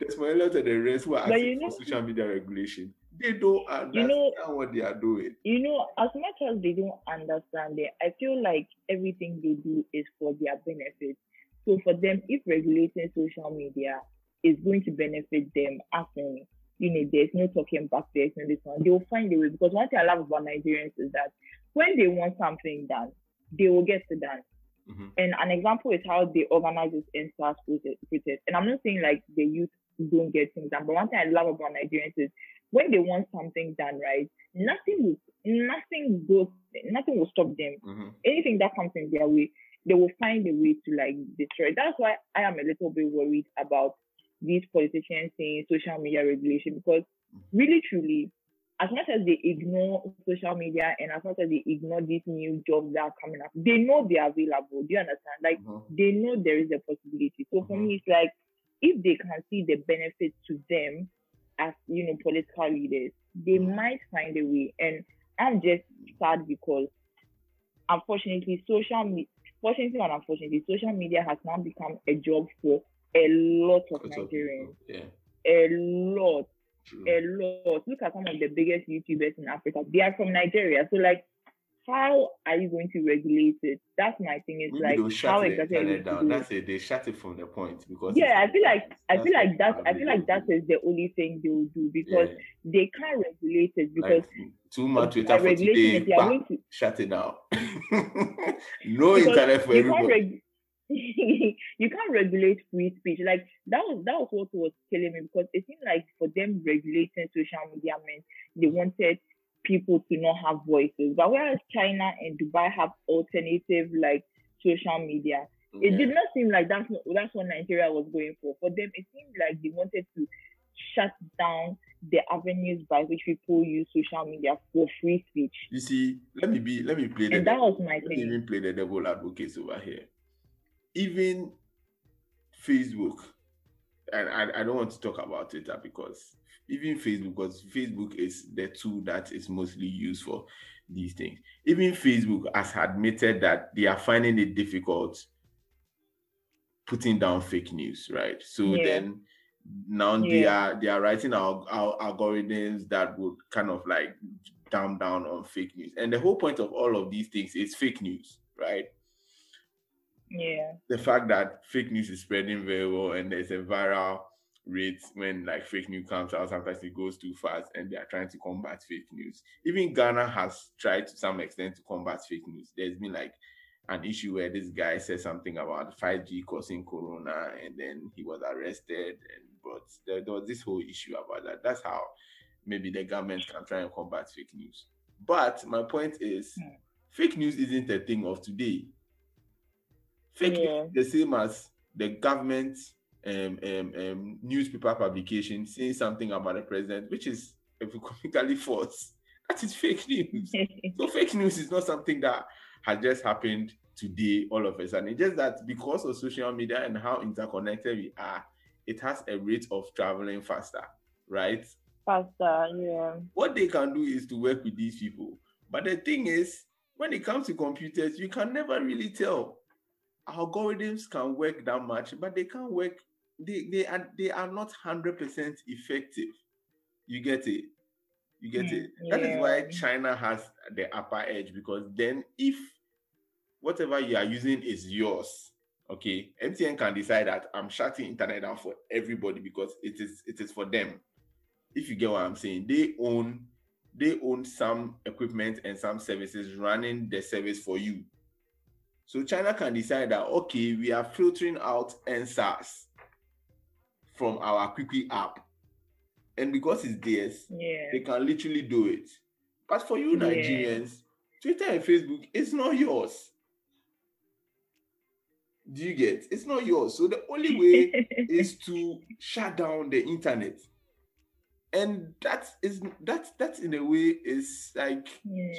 There's my lot of the rest who are asking you know- for social media regulation. They don't understand know- what they are doing. you know, as much as they don't understand it, I feel like everything they do is for their benefit. So for them, if regulating social media is going to benefit them, as in, you know, there's no talking back, there's no this one, they will find a way. Because one thing I love about Nigerians is that when they want something done, they will get it done. Mhm. And an example is how they organize this EndSARS protest. protest. And I'm not saying like the youth don't get things done, but one thing I love about Nigerians is when they want something done right, nothing will nothing goes nothing will stop them. Mhm. Anything that comes in their way, they will find a way to like destroy. That's why I am a little bit worried about these politicians saying social media regulation because really truly, as much as they ignore social media and as much as they ignore these new jobs that are coming up, they know they are available. Do you understand? Like Mhm. they know there is a possibility. So for me, it's like if they can see the benefit to them as you know political leaders, they might find a way. And I'm just sad because unfortunately, social media, fortunately and unfortunately, social media has now become a job for a lot of Nigerians. Yeah, A lot, true. a lot. Look at some of the biggest YouTubers in Africa. They are from Nigeria. So like how are you going to regulate it? That's my thing. It's Maybe like shut how exactly you internet down. do? That's it. They shut it from the point because yeah, I feel like I feel like that's I feel like that is the only thing they will do because Yeah. they can't regulate it because like too much Twitter for today. it, they are bah, going to shut it down. no internet for everybody. reg- you can't regulate free speech. Like that was that was what was killing me because it seemed like for them regulating social media meant they wanted people to not have voices. But whereas China and Dubai have alternative like social media, it did not seem like that's not, that's what Nigeria was going for. For them, it seemed like they wanted to shut down the avenues by which people use social media for free speech. You see, let me be let me play the And that was my let thing. even play the devil advocate over here. Even Facebook, and I, I don't want to talk about Twitter because even Facebook, because Facebook is the tool that is mostly used for these things. Even Facebook has admitted that they are finding it difficult putting down fake news, right? So Yeah. then now they are they are writing our, our algorithms that would kind of like dumb down on fake news. And the whole point of all of these things is fake news, right? Yeah. the fact that fake news is spreading very well and there's a viral rate when like fake news comes out sometimes it goes too fast and they are trying to combat fake news even ghana has tried to some extent to combat fake news there's been like an issue where this guy said something about 5g causing corona and then he was arrested and but there, there was this whole issue about that that's how maybe the government can try and combat fake news. But my point is, Hmm. fake news isn't a thing of today. Fake Yeah. news is the same as the government um, um, um, newspaper publication saying something about the president, which is economically false. That is fake news. So fake news is not something that has just happened today, all of a sudden. It's just that because of social media and how interconnected we are, it has a rate of traveling faster, right? Faster, yeah. What they can do is to work with these people. But the thing is, when it comes to computers, you can never really tell. Algorithms can work that much, but they can't work. They they are they are not hundred percent effective. You get it. You get Mm, it. That is why. China has the upper edge because then if whatever you are using is yours, okay, MTN can decide that I'm shutting internet down for everybody because it is it is for them. If you get what I'm saying, they own they own some equipment and some services running the service for you. So China can decide that okay, we are filtering out EndSARS from our Quickly app, and because it's theirs, Yeah. they can literally do it. But for you Yeah. Nigerians, Twitter and Facebook, it's not yours. Do you get? It's not yours. So the only way is to shut down the internet. And that is that that in a way is like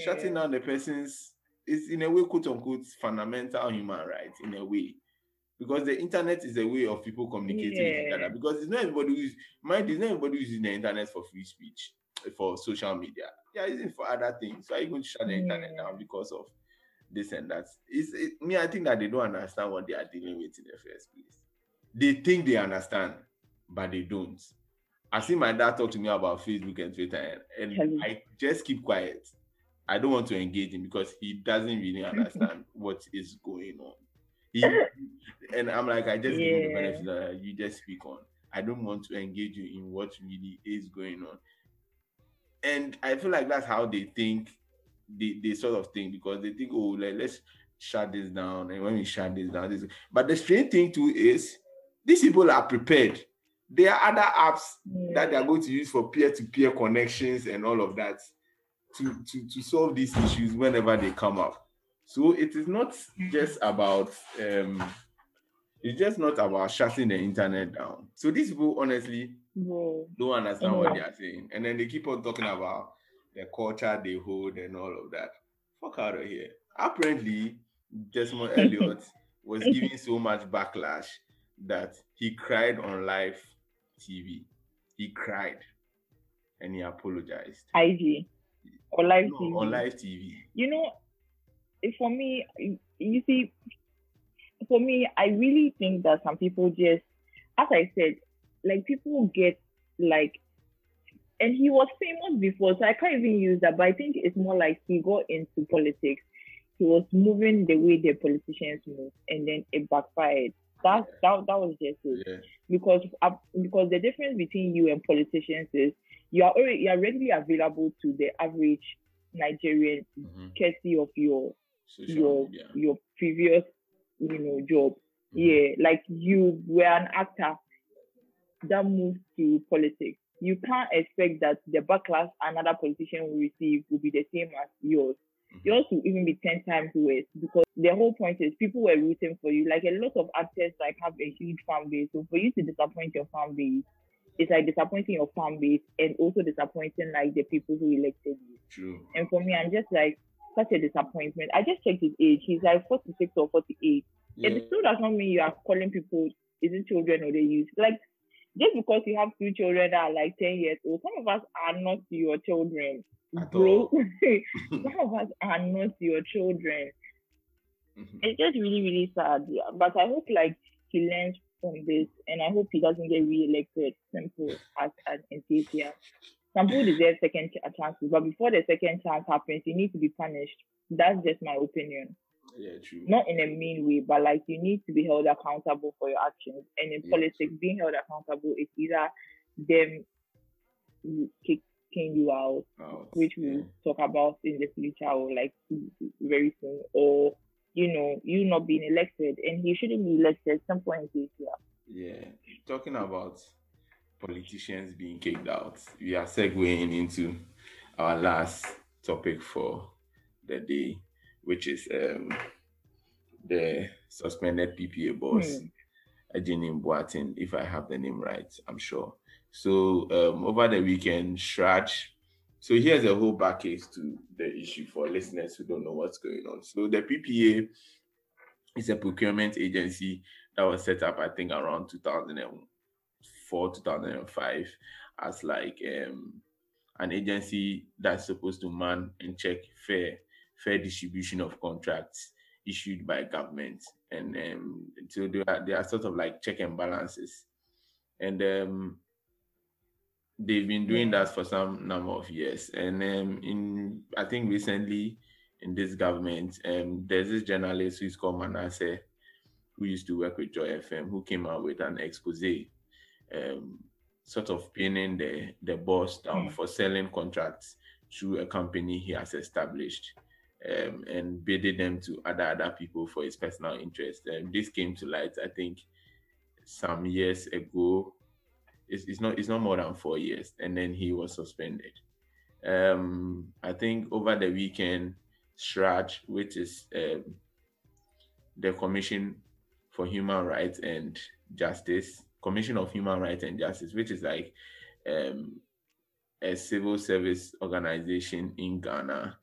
shutting down the person's is in a way quote unquote fundamental human rights in a way. Because the internet is a way of people communicating with each other. Because it's not everybody who's mind is not everybody who's using the internet for free speech, for social media. Yeah, using it for other things. So are you going to shut the internet down because of this and that? It's it, me, I think that they don't understand what they are dealing with in the first place. They think they understand, but they don't. I see my dad talk to me about Facebook and Twitter, and, and. I just keep quiet. I don't want to engage him because he doesn't really understand what is going on. He, and I'm like, I just give him the benefit that you just speak on. I don't want to engage you in what really is going on. And I feel like that's how they think, they, they sort of think because they think, oh, like, let's shut this down. And when we shut this down, this. But the strange thing too is these people are prepared. There are other apps that they are going to use for peer-to-peer connections and all of that to, to, to solve these issues whenever they come up. So it is not just about um it's just not about shutting the internet down. So these people honestly Whoa. don't understand what they are saying. And then they keep on talking about the culture they hold and all of that. Fuck out of here. Apparently, Desmond Elliot was giving so much backlash that he cried on live TV. He cried and he apologized. IG or live No, TV. on live TV. you know, for me, you see, for me, I really think that some people just, as I said, like people get like, and he was famous before, so I can't even use that. But I think it's more like he got into politics. He was moving the way the politicians move, and then it backfired. That that that was just it Yeah. because uh, because the difference between you and politicians is you are already you are readily available to the average Nigerian Mhm. courtesy of your Social your your previous you know job. Mhm. Yeah, like you were an actor that moved to politics. You can't expect that the backlash another politician will receive will be the same as yours. Mhm. Yours will even be ten times worse because the whole point is people were rooting for you. Like a lot of actors like have a huge fan base. So for you to disappoint your fan base, it's like disappointing your fan base and also disappointing like the people who elected you. True. And for me, I'm just like such a disappointment. I just checked his age. He's like 46 or 48. Yeah. It still does not mean you are calling people, is it children or the youth? Like, just because you have two children that are like 10 years old, some of us are not your children. At Bro, some of us are not your children. Mhm. It's just really, really sad. Yeah. But I hope like he learns from this and I hope he doesn't get re-elected. Simple as as enthusiast. Some people deserve second ch- chances, but before the second chance happens, you need to be punished. That's just my opinion. Yeah, true. Not in a mean way, but like you need to be held accountable for your actions. And in Yeah. politics, being held accountable is either them kicking you out, Out, which yeah. we'll talk about in the future or like very soon, or you know, you not being elected, and he shouldn't be elected. At some point is yeah. Yeah, talking about politicians being kicked out, we are segueing into our last topic for the day, which is um, the suspended PPA boss, mm. Ajini Boateng, if I have the name right, I'm sure. So um, over the weekend, CHRAJ. So here's a whole back case to the issue for listeners who don't know what's going on. So the PPA is a procurement agency that was set up, I think, around 2004, 2005, as like um, an agency that's supposed to man and check fair fair distribution of contracts issued by government, and um, so they are, they are sort of like check and balances, and um, they've been doing that for some number of years. And um, in I think recently in this government, um, there's this journalist who's called Manasseh, who used to work with Joy FM, who came out with an expose, um, sort of pinning the the boss down mm. for selling contracts through a company he has established. Um, and bidding them to other other people for his personal interest. And this came to light, I think, some years ago it's, it's not it's not more than four years, and then he was suspended. Um, I think over the weekend, CHRAJ, which is um, the Commission for Human Rights and Justice, Commission of Human Rights and Justice, which is like um, a civil service organization in Ghana,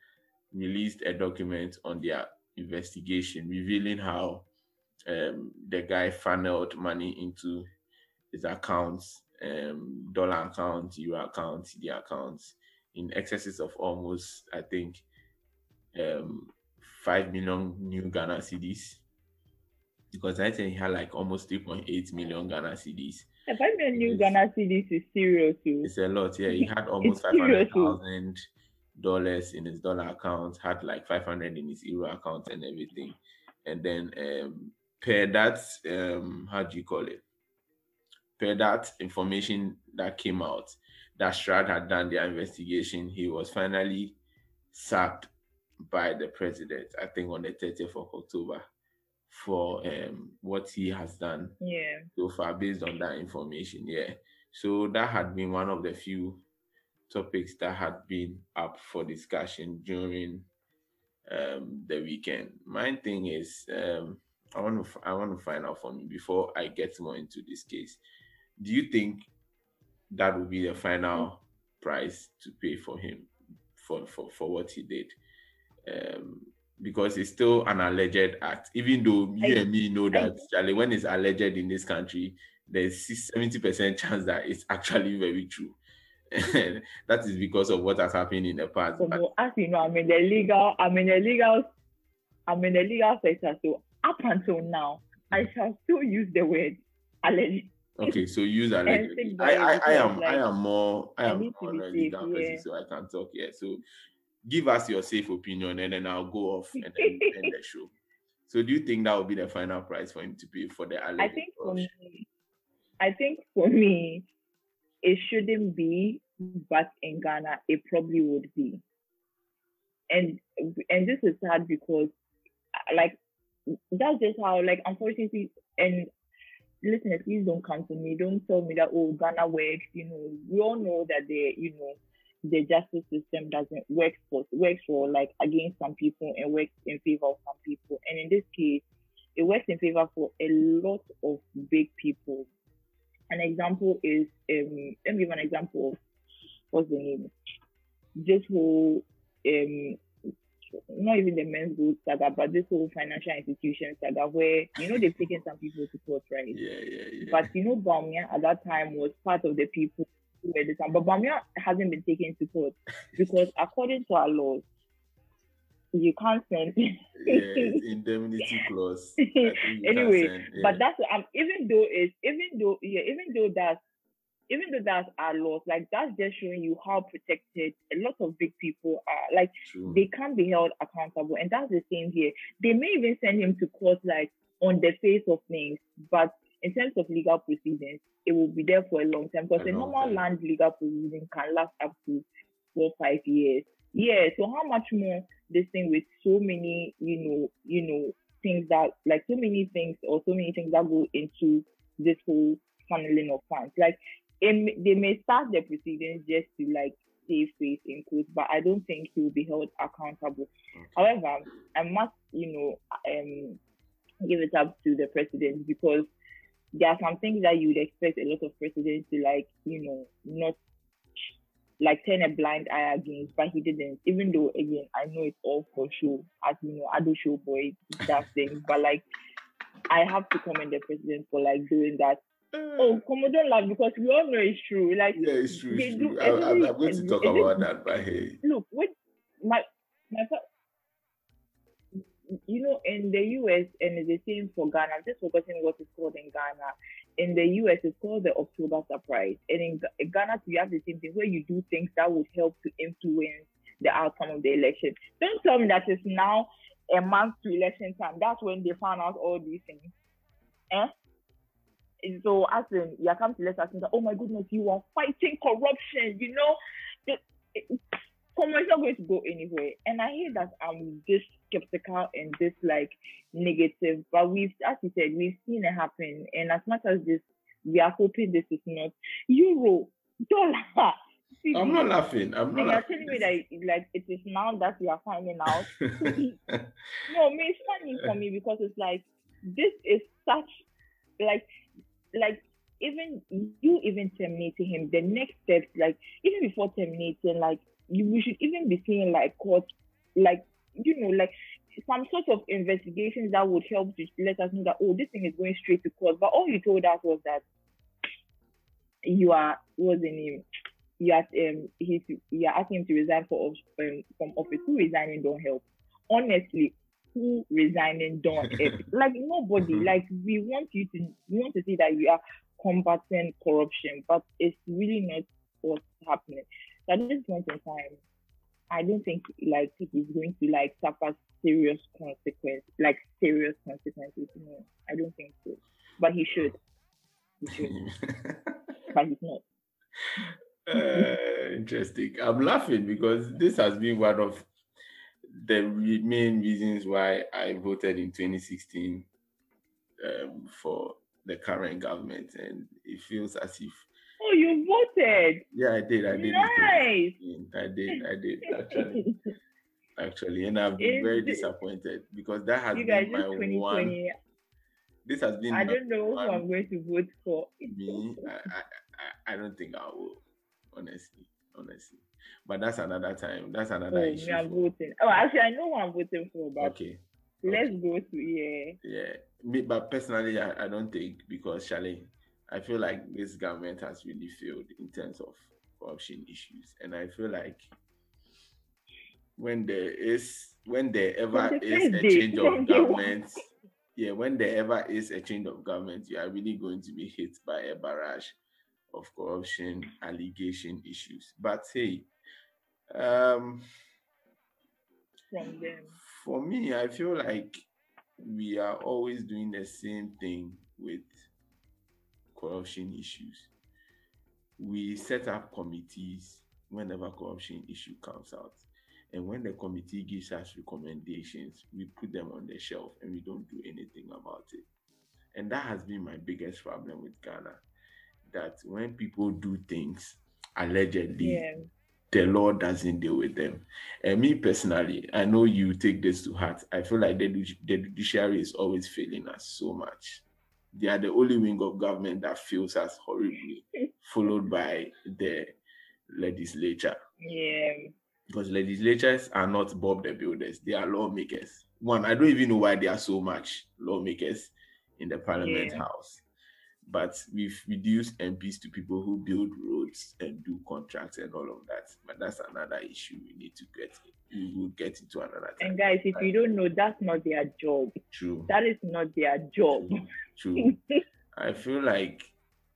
released a document on their investigation revealing how um, the guy funneled money into his accounts um, dollar accounts, euro accounts, cedi accounts in excesses of almost, I think, um, 5 million new Ghana cedis. Because I think he had like almost 3.8 million Ghana cedis. 5 million new Ghana cedis is serious too. It's a lot, yeah. He had almost 500,000 dollars in his dollar account, had like 500 in his euro account and everything. And then um, per that, um, how do you call it? Per that information that came out that CHRAJ had done their investigation, he was finally sacked by the president, I think on the 30th of October, for um, what he has done yeah. so far based on that information. Yeah. So that had been one of the few topics that had been up for discussion during um, the weekend. My thing is, um, I want to I want to find out from you before I get more into this case do you think that would be the final price to pay for him for for, for what he did? Um, because it's still an alleged act, even though you I, and me know that I, Charlie, when it's alleged in this country, there's 70% chance that it's actually very true. that is because of what has happened in the past. So, as you know, I'm in the legal, I'm in the legal, I'm in the legal sector. So up until now, I shall still use the word alleged. Okay, so use allegedly. I, I, I am like, I am more I am already down yeah. person, so I can talk here. So give us your safe opinion and then I'll go off and then end the show. So do you think that would be the final price for him to pay for the alleged? I think for me, I think for me, it shouldn't be, but in Ghana, it probably would be. And and this is sad because like that's just how like unfortunately and listeners, please don't come to me. Don't tell me that oh Ghana works. You know, we all know that the you know the justice system doesn't work for works for like against some people and works in favor of some people. And in this case, it works in favor for a lot of big people. An example is um let me give an example of what's the name? This whole um not even the Menzgold saga, but this whole financial institution saga where, you know, they've taken some people to court, right? Yeah, yeah, yeah. But, you know, Bawumia at that time was part of the people who were this time. But Bawumia hasn't been taken to court because according to our laws, you can't send yeah, indemnity clause. anyway, send, yeah. but that's um, even though it's even though yeah, even though that's even though that's our laws, like that's just showing you how protected a lot of big people are. Like True. they can't be held accountable, and that's the same here. They may even send him to court, like on the face of things, but in terms of legal proceedings, it will be there for a long time because a normal time. land legal proceeding can last up to four five years. Yeah, so how much more this thing with so many, you know, you know, things that like so many things or so many things that go into this whole funneling of funds. Like it, they may start the proceedings just to like save face in court, but I don't think he will be held accountable. However, I must, you know, um, give it up to the president because there are some things that you would expect a lot of presidents to like, you know, not like turn a blind eye against, but he didn't. Even though again, I know it's all for show, as you know, I do show boys that thing, but like I have to commend the president for like doing that. Oh, come on, don't laugh because we all know it's true. Like yeah, it's true. It's do true. I, I'm going to talk it about that, but hey, look, what my my you know, in the US and it's the same for Ghana. I'm just forgetting what it's called in Ghana. In the US, it's called the October Surprise, and in Ghana, we have the same thing where you do things that would help to influence the outcome of the election. Don't tell me that it's now a month to election time. That's when they found out all these things. Eh? So, as in, you come to let us know, that, oh my goodness, you are fighting corruption. You know, The- it- Como it's not going to go anywhere. And I hear that I'm just skeptical and this like negative, but we've, as you said, we've seen it happen. And as much as this, we are hoping this is not euro, dollar. I'm not laughing. I'm not you're telling me that like it is now that we are finding out. No, I mean, it's funny for me because it's like this is such like like even you even terminating him, the next steps, like even before terminating, like you we should even be seeing like court like you know, like some sort of investigations that would help to let us know that oh this thing is going straight to court. But all you told us was that you are what's the name? You are um he's you are asking him to resign for um, from office. Who resigning don't help? Honestly, who resigning don't help? like nobody. Mhm. Like we want you to we want to see that you are combating corruption, but it's really not what's happening. So at this point in time, I don't think like he's going to like suffer serious consequence, like serious consequences. No, I don't think so. But he should. He should. but he's not. Uh, interesting. I'm laughing because this has been one of the main reasons why I voted in 2016 um, for the current government, and it feels as if Oh, you voted. yeah, I did, I did, Nice. I did, I did actually, actually, and I've been Is very disappointed because that has been my one. 2020. This has been I don't know who I'm going to vote for. me, I, I, I don't think I will, honestly, honestly. But that's another time. That's Oh, another hmm, me, issue. I'm for- voting. Oh, actually, I know who I'm voting for, but okay, let's go to yeah. yeah. Me, but personally, I, I don't think because Charlie, I feel like this government has really failed in terms of corruption issues, and I feel like when there is when there ever is a change of government, yeah, when there ever is a change of government, you are really going to be hit by a barrage of corruption allegation issues. But hey, um, From them. for me, I feel like we are always doing the same thing with corruption issues. We set up committees whenever corruption issue comes out. And when the committee gives us recommendations, we put them on the shelf and we don't do anything about it. And that has been my biggest problem with Ghana. That when people do things allegedly, Yeah. The law doesn't deal with them. And me personally, I know you take this to heart. I feel like the, the judiciary is always failing us so much. They are the only wing of government that fails us horribly, followed by the legislature. Yeah. Because legislatures are not Bob the Builders, they are lawmakers. One, I don't even know why there are so much lawmakers in the parliament Yeah. house. But we've reduced MPs to people who build roads and do contracts and all of that. But that's another issue we need to get. We will get into another time. And guys, if you don't know, that's not their job. True. That is not their job. True. I feel like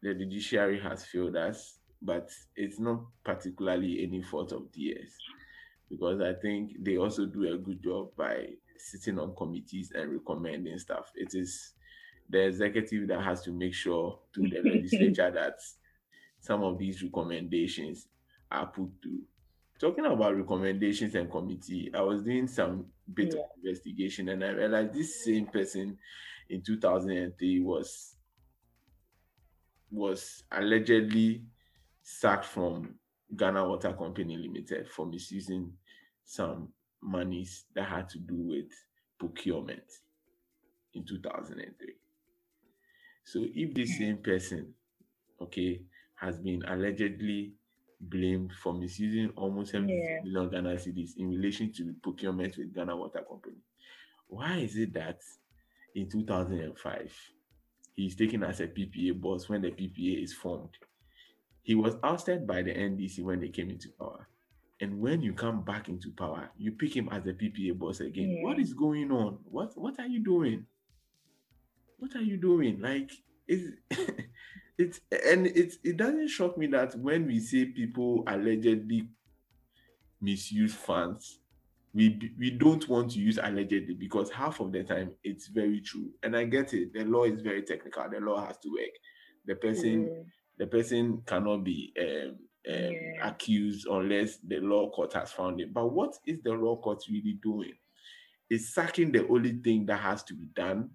the judiciary has failed us, but it's not particularly any fault of DS because I think they also do a good job by sitting on committees and recommending stuff. It is the executive that has to make sure to the legislature that some of these recommendations are put through. Talking about recommendations and committee, I was doing some bit of investigation and I realized this same person in 2003 was was allegedly sacked from Ghana Water Company Limited for misusing some monies that had to do with procurement in 2003. So if the same person, okay, has been allegedly blamed for misusing almost 70 Yeah. million Ghana cedis in relation to procurement with Ghana Water Company, why is it that in 2005 he's taken as a PPA boss when the PPA is formed? He was ousted by the NDC when they came into power. And when you come back into power, you pick him as the PPA boss again. What Yeah. is going on? What what are you doing? What are you doing? Like it's it's and it's it doesn't shock me that when we say people allegedly misuse funds, we we don't want to use allegedly because half of the time it's very true. And I get it. The law is very technical. The law has to work. The person Yeah. the person cannot be um, um, Yeah. accused unless the law court has found it. But what is the law court really doing? It's sacking the only thing that has to be done,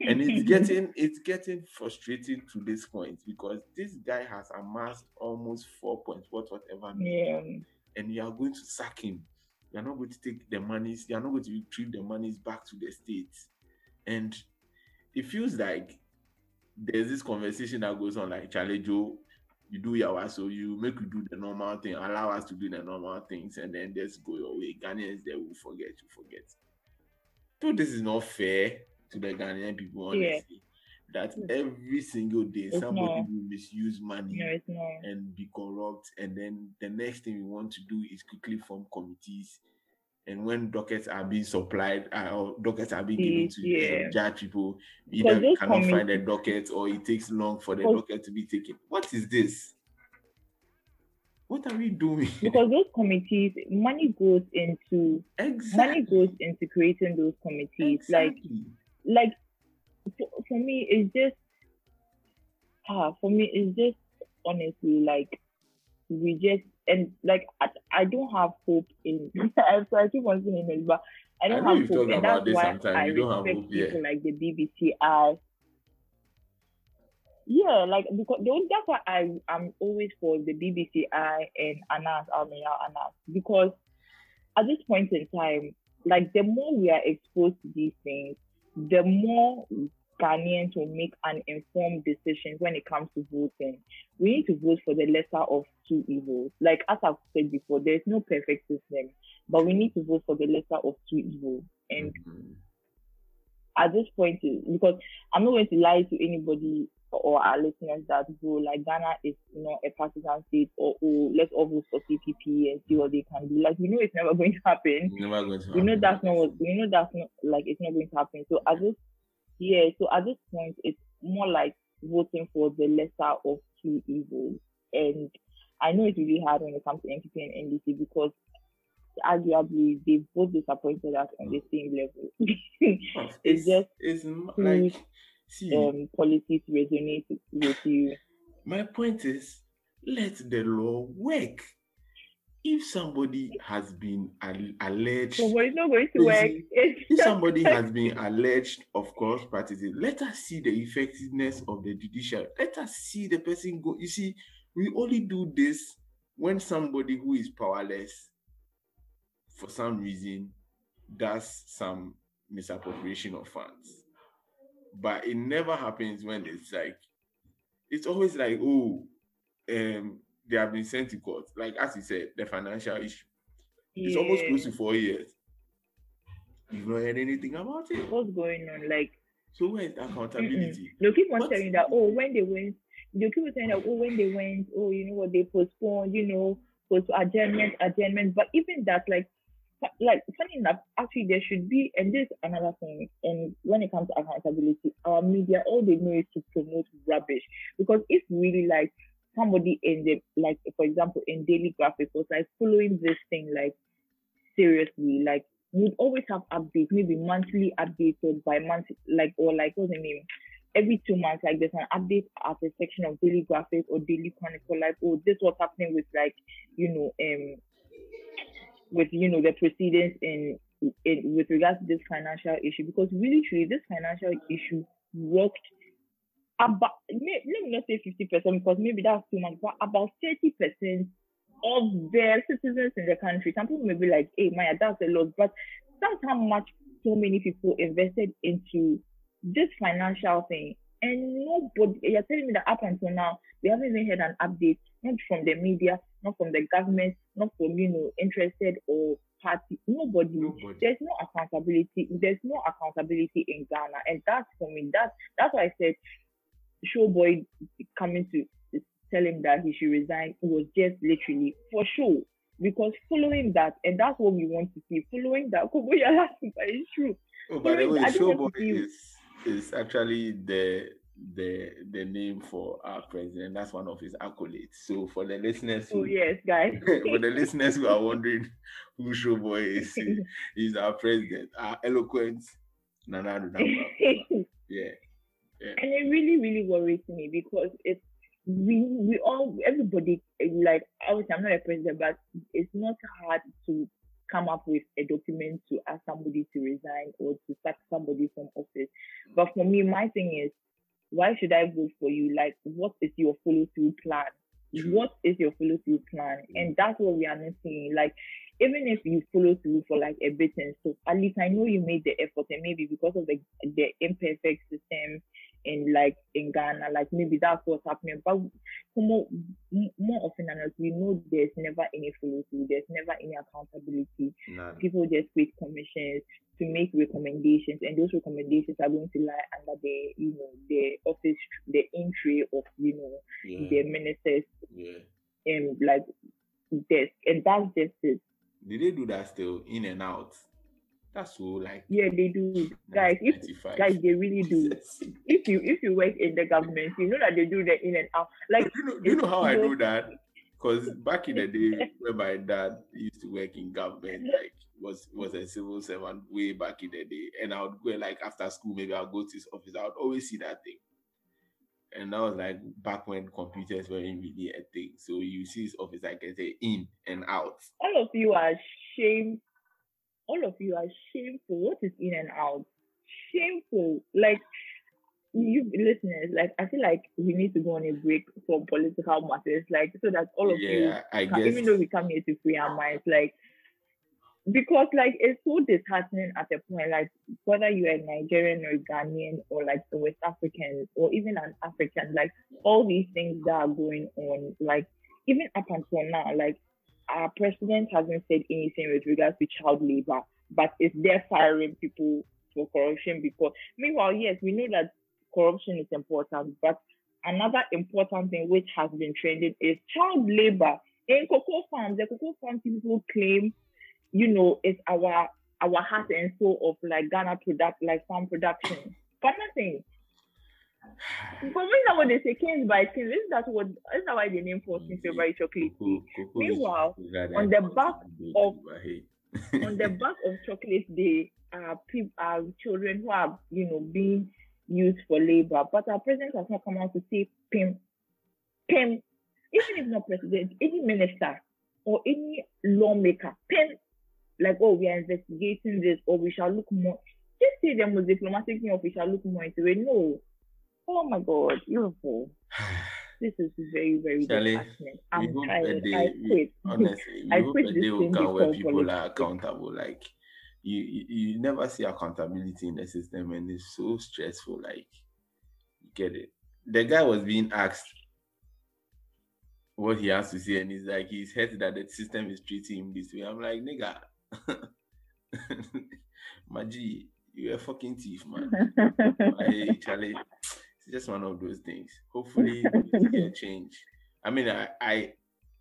and it's getting it's getting frustrating to this point because this guy has amassed almost four points, what whatever, Yeah. and you are going to sack him. You are not going to take the monies. You are not going to retrieve the monies back to the states, and it feels like there's this conversation that goes on like Charlie Joe, you do your so you make you do the normal thing, allow us to do the normal things, and then just go your way. Ghanaians they will forget, you forget. So this is not fair to the Ghanaian people, Yeah. honestly. That every single day It's somebody not. will misuse money No, and be corrupt, and then the next thing we want to do is quickly form committees. And when dockets are being supplied, uh, or dockets are being given to Yeah. uh, judge people, either cannot find a docket or it takes long for the docket to be taken. What is this? What are we doing? Because those committees, money goes into exactly. money goes into creating those committees. Exactly. like for, for me it's just ah for me it's just honestly like we just and like I, I don't have hope in so I keep on saying it but I I don't know have hope and about that's this why sometimes. I You respect hope, yeah. people like the BBC Eye yeah like because that's why I I'm always for the BBC Eye and Anas Aremeyaw Anas because at this point in time like the more we are exposed to these things the more Ghanaians will make an informed decision when it comes to voting. We need to vote for the lesser of two evils. Like as I've said before, there's no perfect system, but we need to vote for the lesser of two evils. And Mhm. at this point, because I'm not going to lie to anybody or our listeners that go like Ghana is you know a partisan state or oh let's all vote for CPP and see what they can do. Like we know it's never going to happen It's never going to happen. we know that's not what we know that's not like it's not going to happen. So at this yeah, so at this point it's more like voting for the lesser of two evils. And I know it's really hard when it comes to NPP and NDC because arguably they both disappointed us on the mm. same level. Of- it's just it's like see um policies resonate with you. my point is let the law work. If somebody has been al- alleged but it's not going to work. if somebody has been alleged of cross practices, let us see the effectiveness of the judicial. Let us see the person go. You see, we only do this when somebody who is powerless, for some reason, does some misappropriation of funds. But it never happens when it's like, it's always like, oh, um, they have been sent to court. Like as you said, the financial issue. It's almost Yeah. close to four years. You've not heard anything about it. what's going on? Like So where is the accountability? They'll keep on telling that, oh, when they went, they'll keep on saying that, oh, when they went, oh, you know what, they postponed, you know, post adjournment, adjournment. But even that, like, like funny enough, actually there should be, and this is another thing. And when it comes to accountability, our media, all they know is to promote rubbish. Because if really like somebody in the like, for example, in Daily Graphic was like following this thing like seriously, like we'd always have updates, maybe monthly updates or by month, like or like what's the name? Every two months, like there's an update at a section of Daily Graphic or Daily Chronicle, like oh, this was happening with like you know um with you know the proceedings in in with regards to this financial issue because really truly this financial issue rocked about let me not say 50% because maybe that's too much, but about 30% of the citizens in the country. Some people may be like, hey Maya, that's a lot, but that's how much so many people invested into this financial thing. And nobody, you're telling me that up until now, we haven't even had an update, not from the media, not from the government, not from, you know, interested or party. Nobody. Nobody. There's no accountability. There's no accountability in Ghana. And that's for me. That's that's why I said Showboy coming to tell him that he should resign was just literally for sure. Because following that, and that's what we want to see, following that, Kobo, you're laughing, but it's true. Oh, by the way, Showboy is is actually the the the name for our president. That's one of his accolades. So for the listeners Oh yes, guys. for the listeners who are wondering who Showboy is, he's our president, our eloquent Nana Dankwa. Yeah. and it really really worries me because it's we we all everybody like obviously I'm not a president, but it's not hard to come up with a document to ask somebody to resign or to sack somebody from office. But for me, my thing is, why should I vote for you? Like, what is your follow through plan? True. What is your follow through plan? Mm. And that's what we are not seeing. Like, even if you follow through for like a bit and stuff, at least I know you made the effort, and maybe because of the the imperfect system in like in Ghana, like maybe that's what's happening. But more, more often than not, we know there's never any through, there's never any accountability. None. People just create commissions to make recommendations, and those recommendations are going to lie under the you know the office, the entry of you know Yeah. the ministers yeah. and like desk, and that's just it. Did they do that still in and out? That's so like Yeah, they do, guys. If guys, they really do. If you if you work in the government, you know that they do the in and out. Like do you know, do you know how I know that? Because back in the day, when my dad used to work in government, like was was a civil servant way back in the day, and I would go like after school, maybe I'll go to his office. I would always see that thing, and that was like back when computers weren't really a thing. So you see his office I I say in and out. all of you are shame. All of you are shameful. What is in and out? Shameful. Like you listeners, like I feel like we need to go on a break for political matters, like so that all of you I can- guess. even though we come here to free our minds, like because like it's so disheartening at a point, like whether you're a Nigerian or Ghanaian or like a West African or even an African, like all these things that are going on, like even up until now, like our president hasn't said anything with regards to child labor, but is there firing people for corruption because meanwhile, yes, we know that corruption is important, but another important thing which has been trending is child labor in cocoa farms. The cocoa farms people claim, you know, it's our our heart and soul of like Ghana product, like farm production. But nothing. But me, that what they say, kings by kings, isn't that what isn't that why they name Fortune favorite chocolate? Cocoa- cocoa is Meanwhile, on the back of- to, but hey. on the back of chocolate day are people are children who are you know being used for labor but our president has not come out to say pim pim even if not president any minister or any lawmaker pim like oh we are investigating this or we shall look more just say them with diplomatic thing or we shall look more into it no oh my god beautiful this is very very disheartening i'm tired day, i quit honestly, I quit this day thing come where people are accountable. Like you, you, you never see accountability in the system, and it's so stressful. Like you get it. The guy was being asked what he has to say, and he's like, he's hurt that the system is treating him this way. I'm like, nigga, Maji, you're a fucking thief, man. hey, Charlie, just one of those things. Hopefully, we get change. I mean, I, I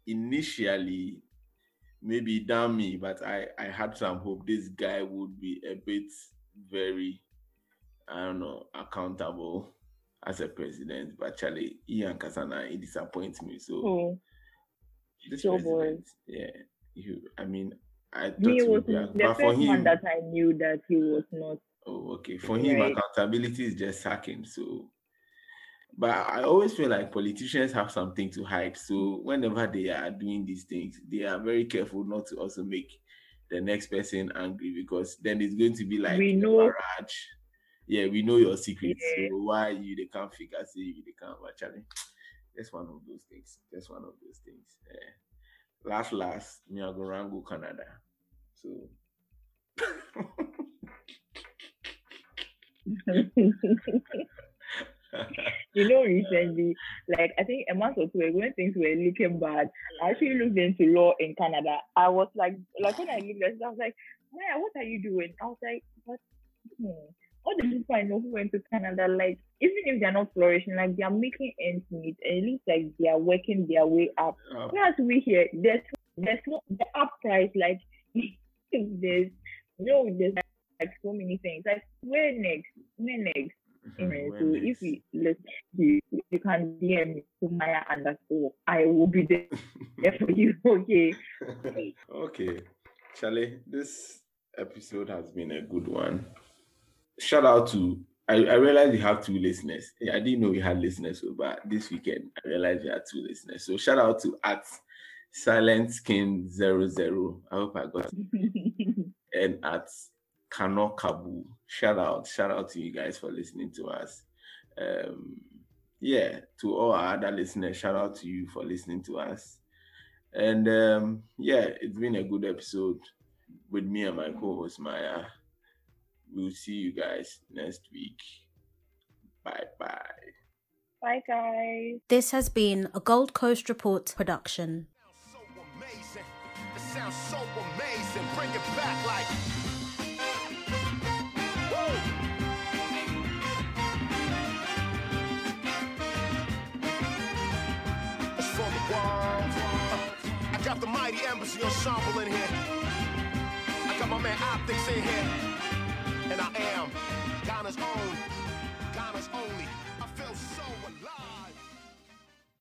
initially maybe damn me, but I, I had some hope this guy would be a bit very, I don't know, accountable as a president. But Charlie, Ian Kasana, it disappoints me. So Oh. this so president, yeah, you, I mean, I thought he was be, the but for first one him, that I knew that he was not. Oh, okay. For him, Right. accountability is just sacking. So, but I always feel like politicians have something to hide. So, whenever they are doing these things, they are very careful not to also make the next person angry because then it's going to be like We know- barrage. yeah, we know your secrets. Yeah. So why you they can't figure say you they can't actually. That's one of those things. That's one of those things. Yeah. Last last, me I go Rango Canada. So you know, recently, like I think a month or two ago, when things were looking bad, I actually looked into law in Canada. I was like, like when I looked at it, I was like, Maya, what are you doing? I was like, hmm. all the people I know who went to Canada, like even if they're not flourishing, like they are making ends meet, and it looks like they are working their way up. uh, Whereas we here, there's there's no the up price, like there's no there's like so many things. Like where next? Where next? Mm-hmm. Anyway, when so if we let's you, you can DM me to Maya underscore, I will be there, there for you. Okay. okay, Charlie, this episode has been a good one. Shout out to I, I realized we have two listeners. Yeah, I didn't know we had listeners, so, but this weekend I realized we had two listeners. So shout out to at Silent Skin Zero Zero. I hope I got it. and at Kano Kabu. Shout out, shout out to you guys for listening to us. Um, yeah, to all our other listeners, shout out to you for listening to us. And um, yeah, it's been a good episode with me and my co-host Maya. We'll see you guys next week. Bye bye. Bye guys. This has been a Gold Coast Report production. ensemble in here. I got my man Optics in here. And I am Ghana's own, Ghana's only.